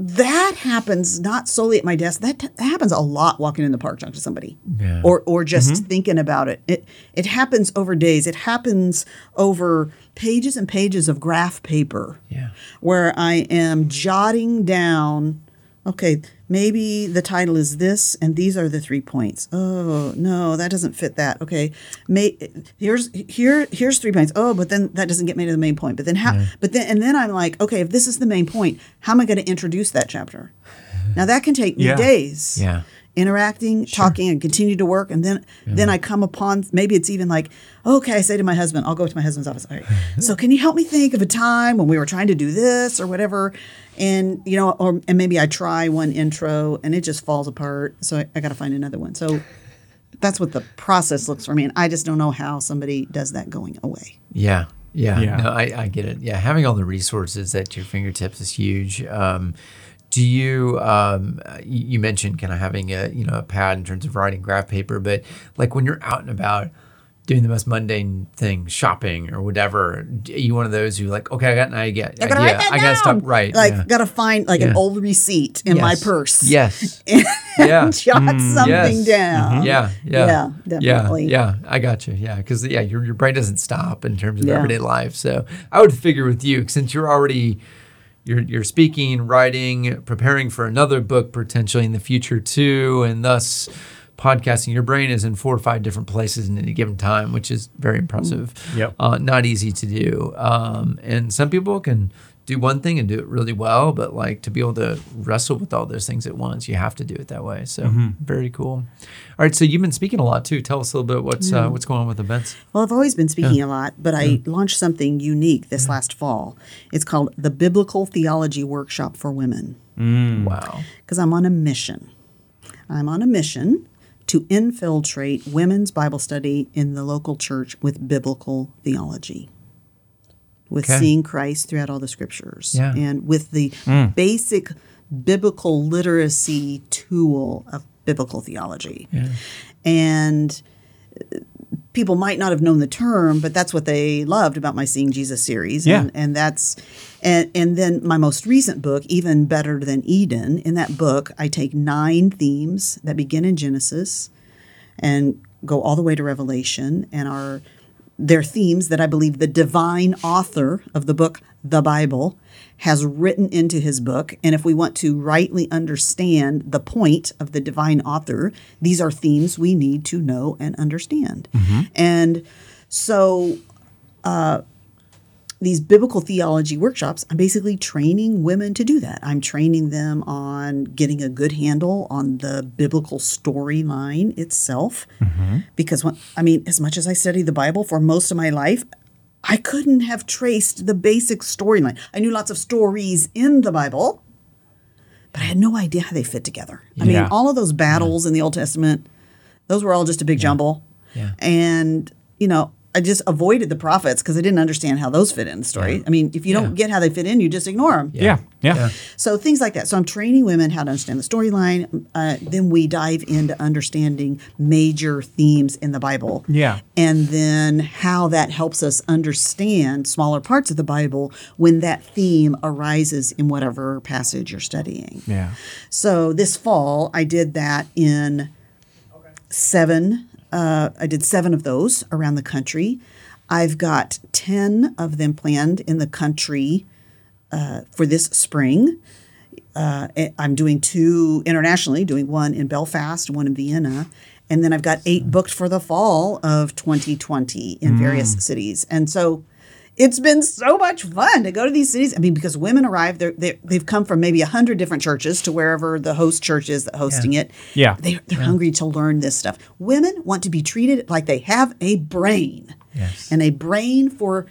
that happens not solely at my desk. That, that happens a lot walking in the park talking to somebody, Yeah. or or just mm-hmm. thinking about it. It it happens over days. It happens over pages and pages of graph paper, Yeah. where I am jotting down. Okay, maybe the title is this, and these are the three points. Oh no, that doesn't fit that. Okay, may, here's here here's three points. Oh, but then that doesn't get me to the main point. But then how? But then and then I'm like, okay, if this is the main point, how am I going to introduce that chapter? Now that can take me Yeah. days. Yeah. Interacting, talking, and continue to work, and then then I come upon maybe it's even like, okay, I say to my husband, I'll go to my husband's office. All right, so [laughs] can you help me think of a time when we were trying to do this or whatever, and you know, or and maybe I try one intro and it just falls apart, so I, I got to find another one. So that's what the process looks for me, and I just don't know how somebody does that going away. Yeah. Yeah. Yeah. No, I, I get it. Yeah. Having all the resources at your fingertips is huge. Um, do you, um, you mentioned kind of having a, you know, a pad in terms of writing graph paper, but like when you're out and about doing the most mundane thing, shopping or whatever, are you one of those who like, okay, I got an idea. I gotta write that I gotta down. stop. Right. Like, yeah. gotta find like Yeah. an old receipt in my purse. Yes. [laughs] and Yeah. [laughs] jot something Yes. down. Yeah, yeah, Yeah, definitely. Yeah, yeah, I got you. Yeah, because yeah, your your brain doesn't stop in terms of everyday life. So I would figure with you, since you're already you're you're speaking, writing, preparing for another book potentially in the future too, and thus podcasting. Your brain is in four or five different places in any given time, which is very impressive. Yep. Uh, not easy to do. Um, and some people can do one thing and do it really well, but like to be able to wrestle with all those things at once, you have to do it that way. So mm-hmm. very cool. All right, so you've been speaking a lot too. Tell us a little bit what's uh, what's going on with events. Well, I've always been speaking a lot, but I launched something unique this mm-hmm. last fall. It's called the Biblical Theology Workshop for Women mm. Wow. because I'm on a mission. I'm on a mission to infiltrate women's Bible study in the local church with biblical theology, with Okay. seeing Christ throughout all the scriptures, Yeah. and with the basic biblical literacy tool of biblical theology. And uh, people might not have known the term, but that's what they loved about my Seeing Jesus series. Yeah. And, and that's and and then my most recent book, Even Better Than Eden, in that book, I take nine themes that begin in Genesis and go all the way to Revelation and are they're themes that I believe the divine author of the book, the Bible, has written into his book. And if we want to rightly understand the point of the divine author, these are themes we need to know and understand. Mm-hmm. And so uh, these biblical theology workshops, I'm basically training women to do that. I'm training them on getting a good handle on the biblical storyline itself. Mm-hmm. Because, when, I mean, as much as I studied the Bible for most of my life, I couldn't have traced the basic storyline. I knew lots of stories in the Bible, but I had no idea how they fit together. I mean, all of those battles in the Old Testament, those were all just a big jumble. Yeah. And, you know, I just avoided the prophets because I didn't understand how those fit in the story. I mean, if you don't get how they fit in, you just ignore them. Yeah. Yeah. Yeah. So things like that. So I'm training women how to understand the storyline. Uh, then we dive into understanding major themes in the Bible. Yeah. And then how that helps us understand smaller parts of the Bible when that theme arises in whatever passage you're studying. Yeah. So this fall, I did that in seven. Uh, I did seven of those around the country. I've got 10 of them planned in the country uh, for this spring. Uh, eh, I'm doing two internationally, doing one in Belfast, one in Vienna. And then I've got eight booked for the fall of 2020 in various cities. And so it's been so much fun to go to these cities. I mean, because women arrive, they're, they're, they've come from maybe 100 different churches to wherever the host church is that hosting it. Yeah. They, they're hungry to learn this stuff. Women want to be treated like they have a brain Yes. and a brain for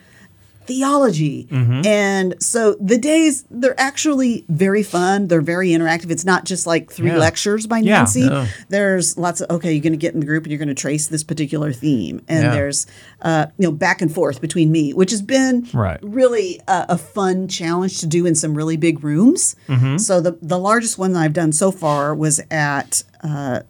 theology. And so the days, they're actually very fun. They're very interactive. It's not just like three Yeah. lectures by Yeah. Nancy. No. There's lots of, okay, you're going to get in the group and you're going to trace this particular theme. And Yeah. there's, uh, you know, back and forth between me, which has been Right. really a, a fun challenge to do in some really big rooms. So the, the largest one that I've done so far was at, uh,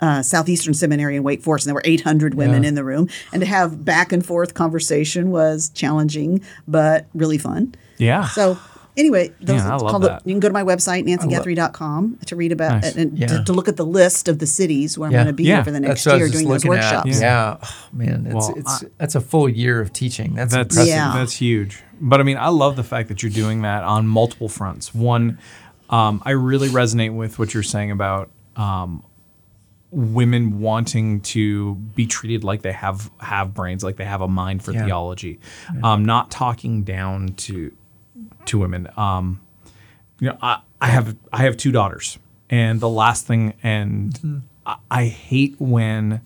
uh, Southeastern Seminary in Wake Forest, and there were 800 women Yeah. in the room. And to have back and forth conversation was challenging, but really fun. Yeah. So, anyway, those, Yeah, I love called that. you can go to my website, nancyguthrie.com, to read about Nice. and Yeah. to, to look at the list of the cities where I'm going to be Yeah. over the next what I was year doing those looking at. workshops. Yeah, Oh, man, it's, Well, it's I- that's a full year of teaching. That's, That's impressive. Yeah. that's huge. But I mean, I love the fact that you're doing that on multiple fronts. One, um, I really resonate with what you're saying about um, women wanting to be treated like they have have brains, like they have a mind for Yeah. theology. Um, not talking down to to women. Um, you know, I, I have I have two daughters, and the last thing, and I, I hate when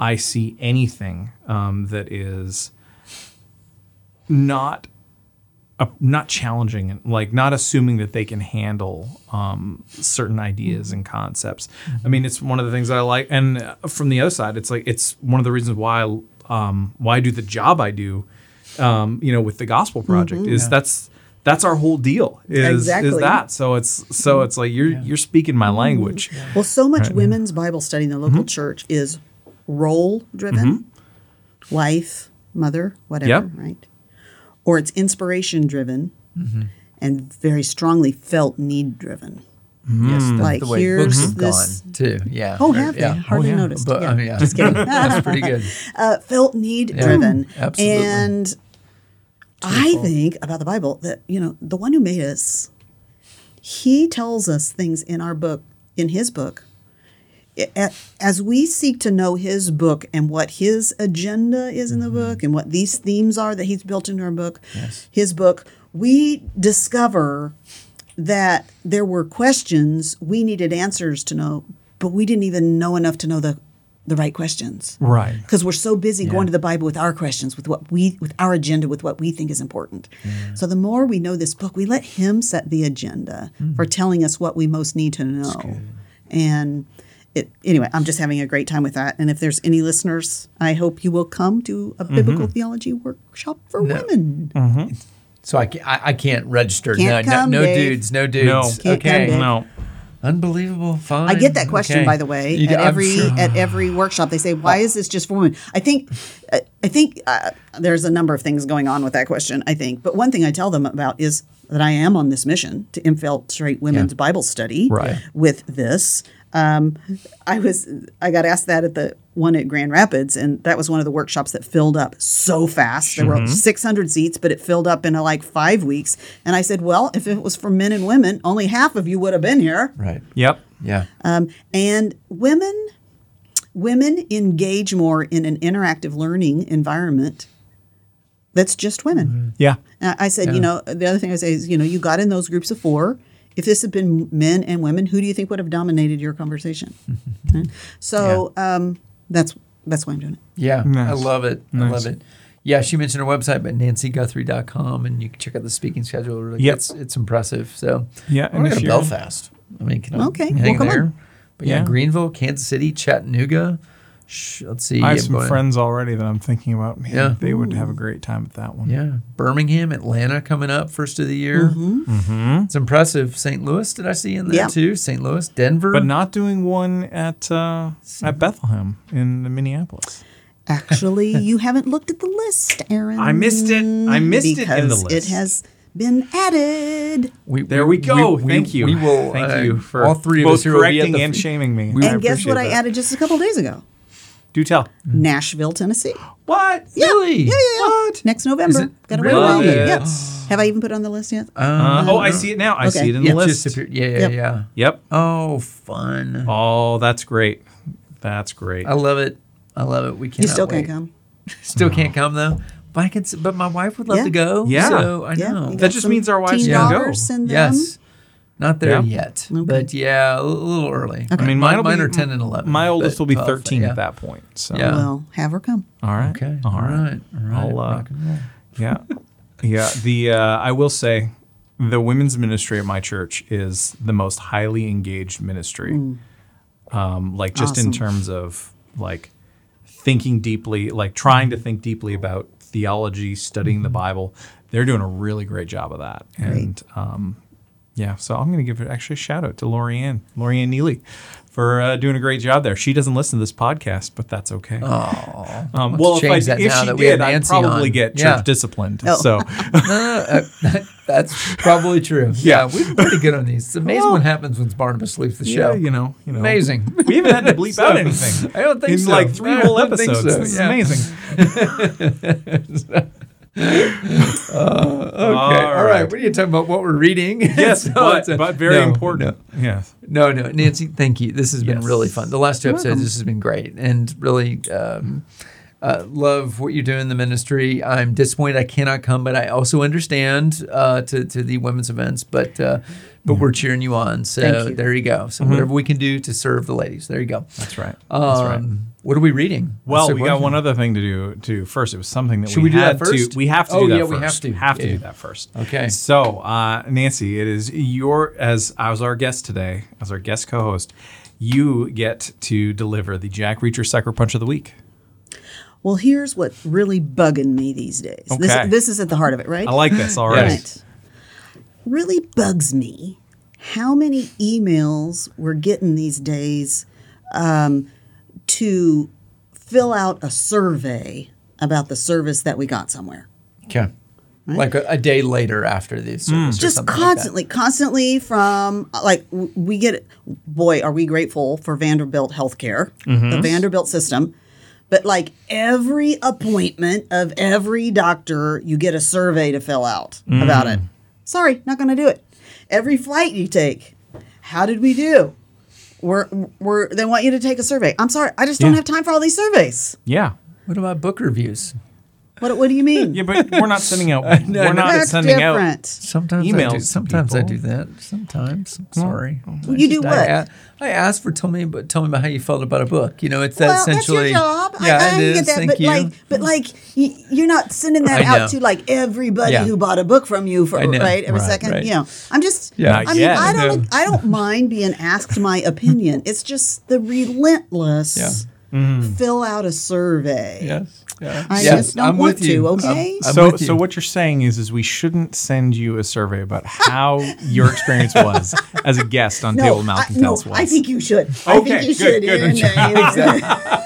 I see anything um, that is not uh, not challenging and like not assuming that they can handle um, certain ideas and concepts. I mean, it's one of the things that I like. And uh, from the other side, it's like it's one of the reasons why I, um, why I do the job I do. Um, you know, with the gospel project is that's that's our whole deal is Exactly. is that. So it's so it's like you're you're speaking my language. Well, so much women's Bible study in the local church is role driven, wife, mother, whatever, Yep. right? Or it's inspiration driven and very strongly felt need driven. Yes, that's Like, the way here's books have this- gone too. Yeah. Oh, have they? yeah. Hardly yeah. noticed. But yeah. I yeah. Just kidding. [laughs] that's pretty good. [laughs] uh, felt need driven. Absolutely. And I think about the Bible that, you know, the one who made us, he tells us things in our book, in his book. As we seek to know his book and what his agenda is in the mm-hmm. book and what these themes are that he's built into our book, Yes. his book, we discover that there were questions we needed answers to know, but we didn't even know enough to know the, the right questions Right. because we're so busy going to the Bible with our questions, with what we, with our agenda, with what we think is important. So the more we know this book, we let Him set the agenda mm-hmm. for telling us what we most need to know. And it, anyway, I'm just having a great time with that. And if there's any listeners, I hope you will come to a biblical theology workshop for women. So I can't, I, I can't register. Can't no, come, no, no Dave. dudes, no dudes. No. Can't come, okay. Dave. No. Unbelievable. Fine. I get that question, Okay. by the way, You at I'm every sure- at every workshop. They say, "Why is this just for women?" I think, uh, I think uh, there's a number of things going on with that question. I think, but one thing I tell them about is that I am on this mission to infiltrate women's Bible study Right. with this. Um, I was I got asked that at the one at Grand Rapids, and that was one of the workshops that filled up so fast. There were 600 seats, but it filled up in uh, like five weeks. And I said, "Well, if it was for men and women, only half of you would have been here." Right. Yep. Yeah. Um, and women women engage more in an interactive learning environment that's just women. Yeah. And I I said, you know, the other thing I say is, you know, you got in those groups of four. If this had been men and women, who do you think would have dominated your conversation? [laughs] Right? So um, that's that's why I'm doing it. Yeah, I love it. I love it. Yeah, she mentioned her website, but nancyguthrie.com, and you can check out the speaking schedule. Like, Yep. It's, it's impressive. So, Yeah, I and want to if go to you're- Belfast. I mean, can I Okay, hang well, come on. there? But yeah, Yeah. Greenville, Kansas City, Chattanooga. Sh- let's see. I have some boy. friends already that I'm thinking about. Man, Yeah. they would have a great time at that one. Yeah, Birmingham, Atlanta coming up first of the year. Mm-hmm. It's impressive. St. Louis, did I see in there Yeah. too? St. Louis, Denver. But not doing one at uh, at Bethlehem in Minneapolis. Actually, [laughs] you haven't looked at the list, Aaron. I missed it. I missed it in the because list. It has been added. we, There we go. Thank you. We will. Thank uh, you for all three of both us here will be correcting the and shaming me. We- I and guess appreciate what I added just a couple days ago? Do tell. Nashville, Tennessee. What? Really? Yeah, yeah, yeah. What? Next November. Got to wait a really? while. Yeah. Yeah. Have I even put it on the list yet? Uh, oh, I see it now. I Okay. see it in Yeah, the list. appeared- yeah, yeah, Yep. yeah. Yep. Oh, fun! Oh, that's great. That's great. I love it. I love it. We can't. you still can't come. [laughs] Still can't come though. But I can. But my wife would love Yeah. to go. Yeah. So I Yeah, know. That just means our wives teen can go. daughters and them. Yes. Not there Yeah. yet, but yeah, a little early. I mean, mine, mine, will be, are ten and eleven. My oldest will be 12, 13 yeah. at that point. So Yeah. Well, have her come. all right. Okay. All right. All right. I'll, uh, Rock and roll. Yeah. Yeah. The uh, I will say the women's ministry at my church is the most highly engaged ministry. Um, like just in terms of like thinking deeply, like trying to think deeply about theology, studying the Bible. They're doing a really great job of that. And um, yeah, so I'm going to give actually a shout out to Lorianne, Lorianne Neely for uh, doing a great job there. She doesn't listen to this podcast, but that's okay. Oh, Um, well, if, I, if she we did, I'd probably on. get church Yeah. disciplined. Oh. So [laughs] that's probably true. [laughs] Yeah, we're pretty good on these. It's amazing Well, what happens when Barnabas leaves the yeah, show. you know, you know, Amazing. We haven't had to [laughs] bleep So, out anything. I don't think in so. like three whole episodes. so, yeah. Is [laughs] amazing. Okay. All right. right. What are you talking about? What we're reading? [laughs] Yes, So but, a- but very no, important. Yes. No, no, Nancy, thank you. This has been really fun. The last two episodes, this has been great, and really um, uh, love what you do in the ministry. I'm disappointed I cannot come, but I also understand uh, to to the women's events. But uh, but we're cheering you on. So Thank you. there you go. So whatever we can do to serve the ladies, there you go. That's right. That's right. What are we reading? Well, we got one other thing to do. To first, it was something that Should we, we do had that first? to. We have to Oh, do that yeah, first. we have to. Have to Yeah. do that first. Okay. So, uh, Nancy, it is your as I was our guest today, as our guest co-host. You get to deliver the Jack Reacher Sucker Punch of the Week. Well, here's what really bugging me these days. Okay. This, this is at the heart of it, right? I like this already. Yes. Really bugs me how many emails we're getting these days um, to fill out a survey about the service that we got somewhere. Okay. Like a, a day later after the service, or just something like that. constantly, constantly from like we get. Boy, are we grateful for Vanderbilt healthcare, Mm-hmm. the Vanderbilt system. But like every appointment of every doctor, you get a survey to fill out about Mm. it. Sorry, not going to do it. Every flight you take, how did we do? We're, we're, they want you to take a survey. I'm sorry, I just don't Yeah. have time for all these surveys. Yeah. What about book reviews? What, what do you mean? Yeah, but we're not sending out. [laughs] we're not That's sending out. different. Sometimes I Emails do. to Sometimes I do that. Sometimes. I'm sorry. I You do just- what? I asked for tell me about tell me about how you felt about a book. You know, it's that well, essentially. that's your job. Yeah, I, I it is. get that, Thank but you. like, but like, you're not sending that out to like everybody Yeah. who bought a book from you for right every Right, second. right. You know, I'm just. Yeah. Not I mean, yet. I don't. I don't mind being asked my opinion. [laughs] It's just the relentless. Yeah. Mm-hmm. Fill out a survey. yes. Yeah. I Yes, just don't I'm want with you. to. I'm- Okay. I'm so, you. so what you're saying is, is we shouldn't send you a survey about how your experience was [laughs] as a guest on Table no, I, no, was. I think you should. I Okay, think you good, should. good. Ian. Uh,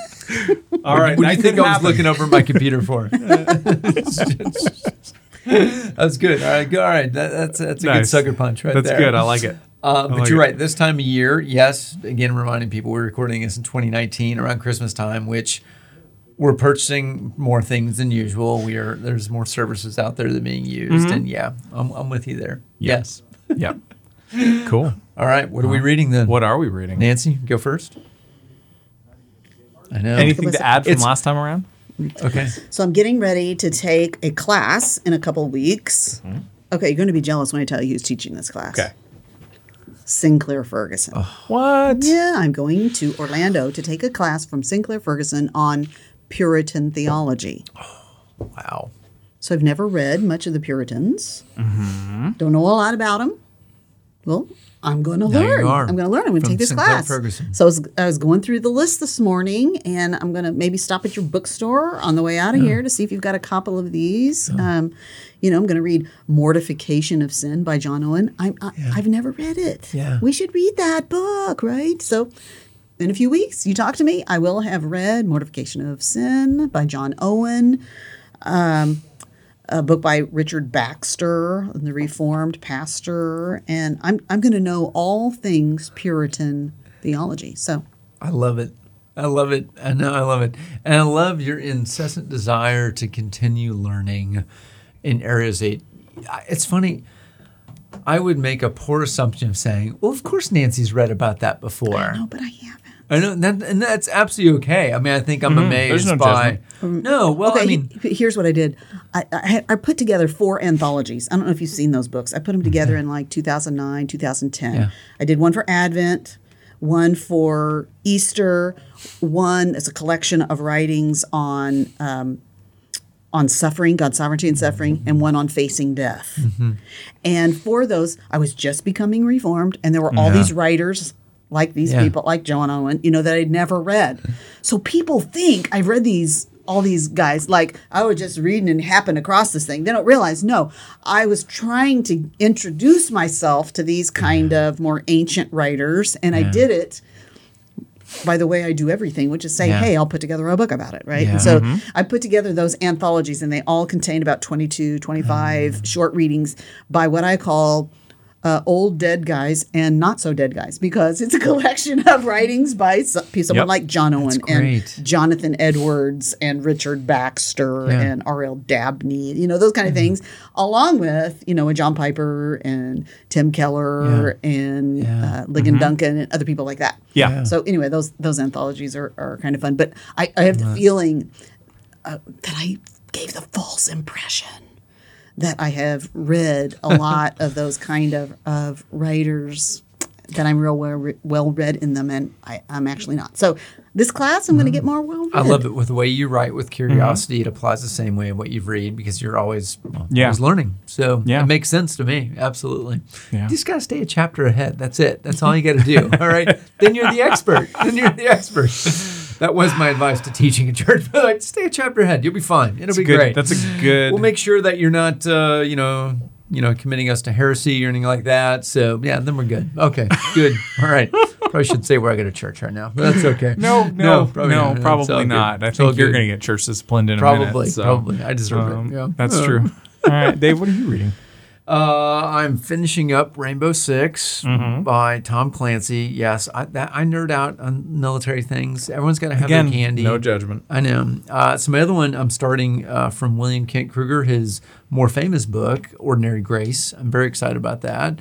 [laughs] all right. What do you think I was happen. looking over my computer for? [laughs] that's good. All right. Good. All right. That, that's that's a good sucker punch right That's there. good. I like it. Uh, but like you're it. right. This time of year, yes. Again, reminding people we're recording this in 2019 around Christmas time, which we're purchasing more things than usual. We are there's more services out there that are being used, Mm-hmm. and yeah, I'm, I'm with you there. Yes. Yep. [laughs] Cool. All right. What are we reading then? What are we reading? Nancy, go first. I know. Anything to add from it's- last time around? Okay. So I'm getting ready to take a class in a couple weeks. Okay, you're going to be jealous when I tell you who's teaching this class. Sinclair Ferguson. What? Yeah, I'm going to Orlando to take a class from Sinclair Ferguson on Puritan theology. [gasps] Wow. So I've never read much of the Puritans. Mm-hmm. Don't know a lot about them. Well, I'm going to learn. I'm going to learn. I'm going to take this Sinclair class. Ferguson. So I was, I was going through the list this morning, and I'm going to maybe stop at your bookstore on the way out of here to see if you've got a couple of these. Um, you know, I'm going to read "Mortification of Sin" by John Owen. I, I, I've never read it. Yeah. we should read that book, right? So. In a few weeks, you talk to me. I will have read "Mortification of Sin" by John Owen a book by Richard Baxter, the Reformed pastor, and I'm I'm going to know all things Puritan theology. So I love it. I love it. I know I love it. And I love your incessant desire to continue learning in areas that it's funny. I would make a poor assumption of saying, well, of course Nancy's read about that before. no, but I haven't. I know, and, that, and that's absolutely okay. I mean, I think I'm mm-hmm. amazed no by. No, well, okay, I mean, he- here's what I did. I, I, I put together four anthologies. I don't know if you've seen those books. I put them together in like 2009, 2010. Yeah. I did one for Advent, one for Easter, one as a collection of writings on um, on suffering, God's sovereignty and suffering, mm-hmm. and one on facing death. Mm-hmm. And for those, I was just becoming reformed, and there were all these writers like these Yeah. people, like John Owen, you know, that I'd never read. So people think I've read these all these guys like I was just reading and happened across this thing. They don't realize no, I was trying to introduce myself to these kind of more ancient writers, and I did it by the way I do everything, which is say, Yeah. hey, I'll put together a book about it, right? Yeah. And so I put together those anthologies, and they all contain about 22, 25 Mm. short readings by what I call uh, old dead guys and not so dead guys, because it's a [laughs] collection of writings by so- someone Yep. like John Owen and. Jonathan Edwards and Richard Baxter Yeah. and R.L. Dabney, you know, those kind of things, along with, you know, a John Piper and Tim Keller and Yeah. uh, Ligon Duncan and other people like that. Yeah. So anyway, those those anthologies are, are kind of fun. But I, I have the feeling uh, that I gave the false impression that I have read a [laughs] lot of those kind of, of writers that I'm real well, well read in them, and I, I'm actually not. So this class, I'm going to get mm-hmm. more well read. I love it with the way you write with curiosity. Mm-hmm. It applies the same way in what you read because you're always, well, Yeah. always learning. So Yeah. it makes sense to me. Absolutely. Yeah. You just got to stay a chapter ahead. That's it. That's all you got to do. [laughs] all right. Then you're the expert. Then you're the expert. [laughs] That was my advice to teaching a church. But like, stay a chapter ahead. You'll be fine. It'll be good, great. That's a good. We'll make sure that you're not, uh, you know, you know, committing us to heresy or anything like that. So yeah, then we're good. Okay, good. [laughs] All right. Probably should say where I go to church right now, but that's okay. no, no, no, probably not. Probably not. I think you're going to get church disciplined in a Probably, minute. so, probably. I deserve um, it. Yeah. That's true. [laughs] All right, Dave, what are you reading? Uh, I'm finishing up Rainbow 6 Mm-hmm. by Tom Clancy. Yes, I, that, I nerd out on military things. Everyone's got to have Again, their candy. no judgment. I know. Uh, so my other one, I'm starting uh, from William Kent Krueger, his more famous book, Ordinary Grace. I'm very excited about that.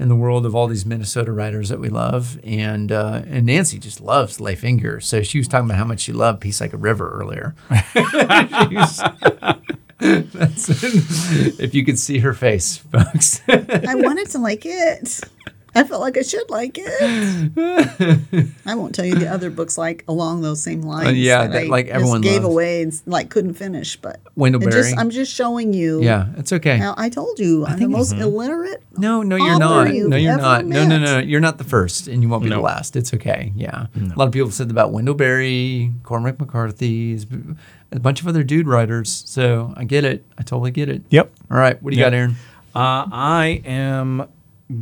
In the world of all these Minnesota writers that we love, and uh, and Nancy just loves Leif Enger. So she was talking about how much she loved Peace Like a River earlier. [laughs] [laughs] If you could see her face, folks. I wanted to like it. I felt like I should like it. [laughs] I won't tell you the other books like along those same lines. Uh, yeah, that that, I like, just everyone gave loves. away and like couldn't finish. But Wendell it just, I'm just showing you. yeah, it's okay. Now I told you I'm the most illiterate. No, no, you're not. you've No, you're ever not. No, no, no. You're not the first, and you won't be the last. It's okay. Yeah. A lot of people have said about Wendell Berry, Cormac McCarthy, a bunch of other dude writers. So I get it. I totally get it. Yep. All right. What do you Yep. got, Aaron? Uh, I am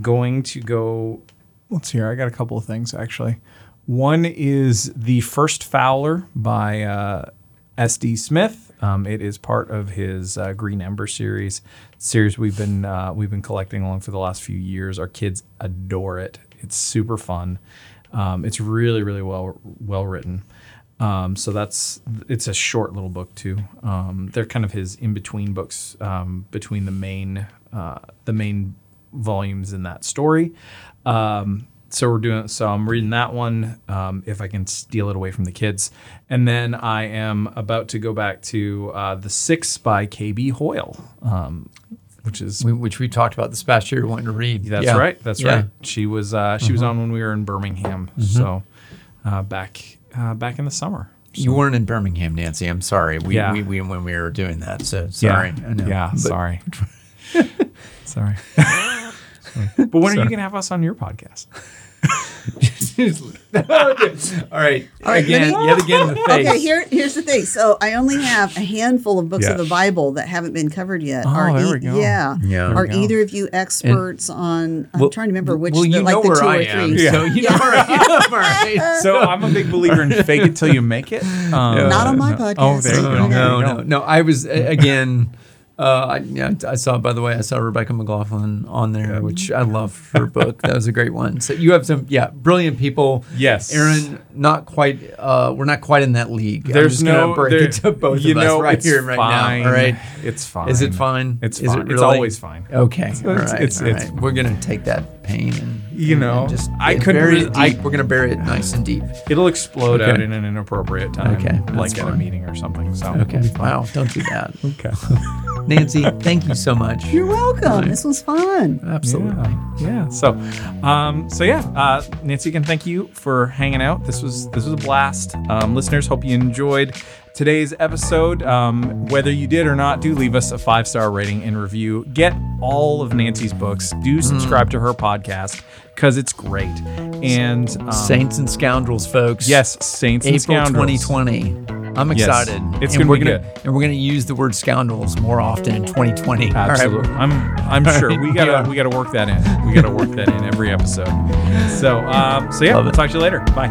going to go. Let's see here. I got a couple of things actually. One is the first Fowler by uh, S.D. Smith. Um, it is part of his uh, Green Ember series. Series we've been uh, we've been collecting along for the last few years. Our kids adore it. It's super fun. Um, it's really really well well written. Um, so that's it's a short little book too. Um, they're kind of his in between books um, between the main uh, the main volumes in that story. Um, so we're doing so I'm reading that one um, if I can steal it away from the kids, and then I am about to go back to uh, the Six by KB Hoyle, um, which is We, which we talked about this past year, wanting to read. that's Yeah. right. That's Yeah. right. She was uh, she was on when we were in Birmingham. So uh, back uh, back in the summer. You weren't in Birmingham, Nancy. I'm sorry. We, Yeah. we, we when we were doing that. So sorry. Yeah. I know. Yeah. But sorry. [laughs] sorry. [laughs] [laughs] [laughs] But when are you going to have us on your podcast? [laughs] All right. All right. right, again, let me- yet again, the [laughs] face. Okay, here, here's the thing. So I only have a handful of books Yeah. of the Bible that haven't been covered yet. Oh, are e-, there we go. Yeah. Yeah. Are There go. either of you experts on? I'm Well- trying to remember which. Well, the, you like know the where two I or am, three. so you know where I am. All right. So I'm a big believer in fake it till you make it. Um, Not on my no. podcast. Oh, there you go. no, There you no, no. I was again. Uh, I, yeah, I saw. By the way, I saw Rebecca McLaughlin on there, which I love her book. That was a great one. So you have some, yeah, brilliant people. Yes. Aaron, not quite. Uh, we're not quite in that league. There's no break there- it to both you of us know, right here, right fine. now. All right. It's fine. Is it fine? It's Is fine. it It's always fine. Okay. It's- all it's- right. it's- all it's- right. We're gonna take that pain and You and- know, and just I couldn't bury re- it I- We're gonna bury it nice and deep. It'll explode out in an inappropriate time. Okay, that's like at a meeting or something. So Okay. Wow. Don't do that. [laughs] Okay. [laughs] Nancy, thank you so much. You're welcome. This was fun. Absolutely. Yeah. yeah. So, um, so yeah, uh, Nancy, again, thank you for hanging out. This was this was a blast. Um, listeners, hope you enjoyed today's episode. Um, whether you did or not, do leave us a five star rating and review. Get all of Nancy's books. Do subscribe to her podcast because it's great. And um, Saints and Scoundrels, folks. yes, Saints and April Scoundrels. 2020. I'm Yes. excited. It's and gonna we're be gonna, good. And we're gonna use the word scoundrels more often in 2020. All right. Absolutely. I'm I'm sure we gotta Yeah. we gotta work that in. We gotta work that in every episode. So um, so yeah, Love we'll it. talk to you later. Bye.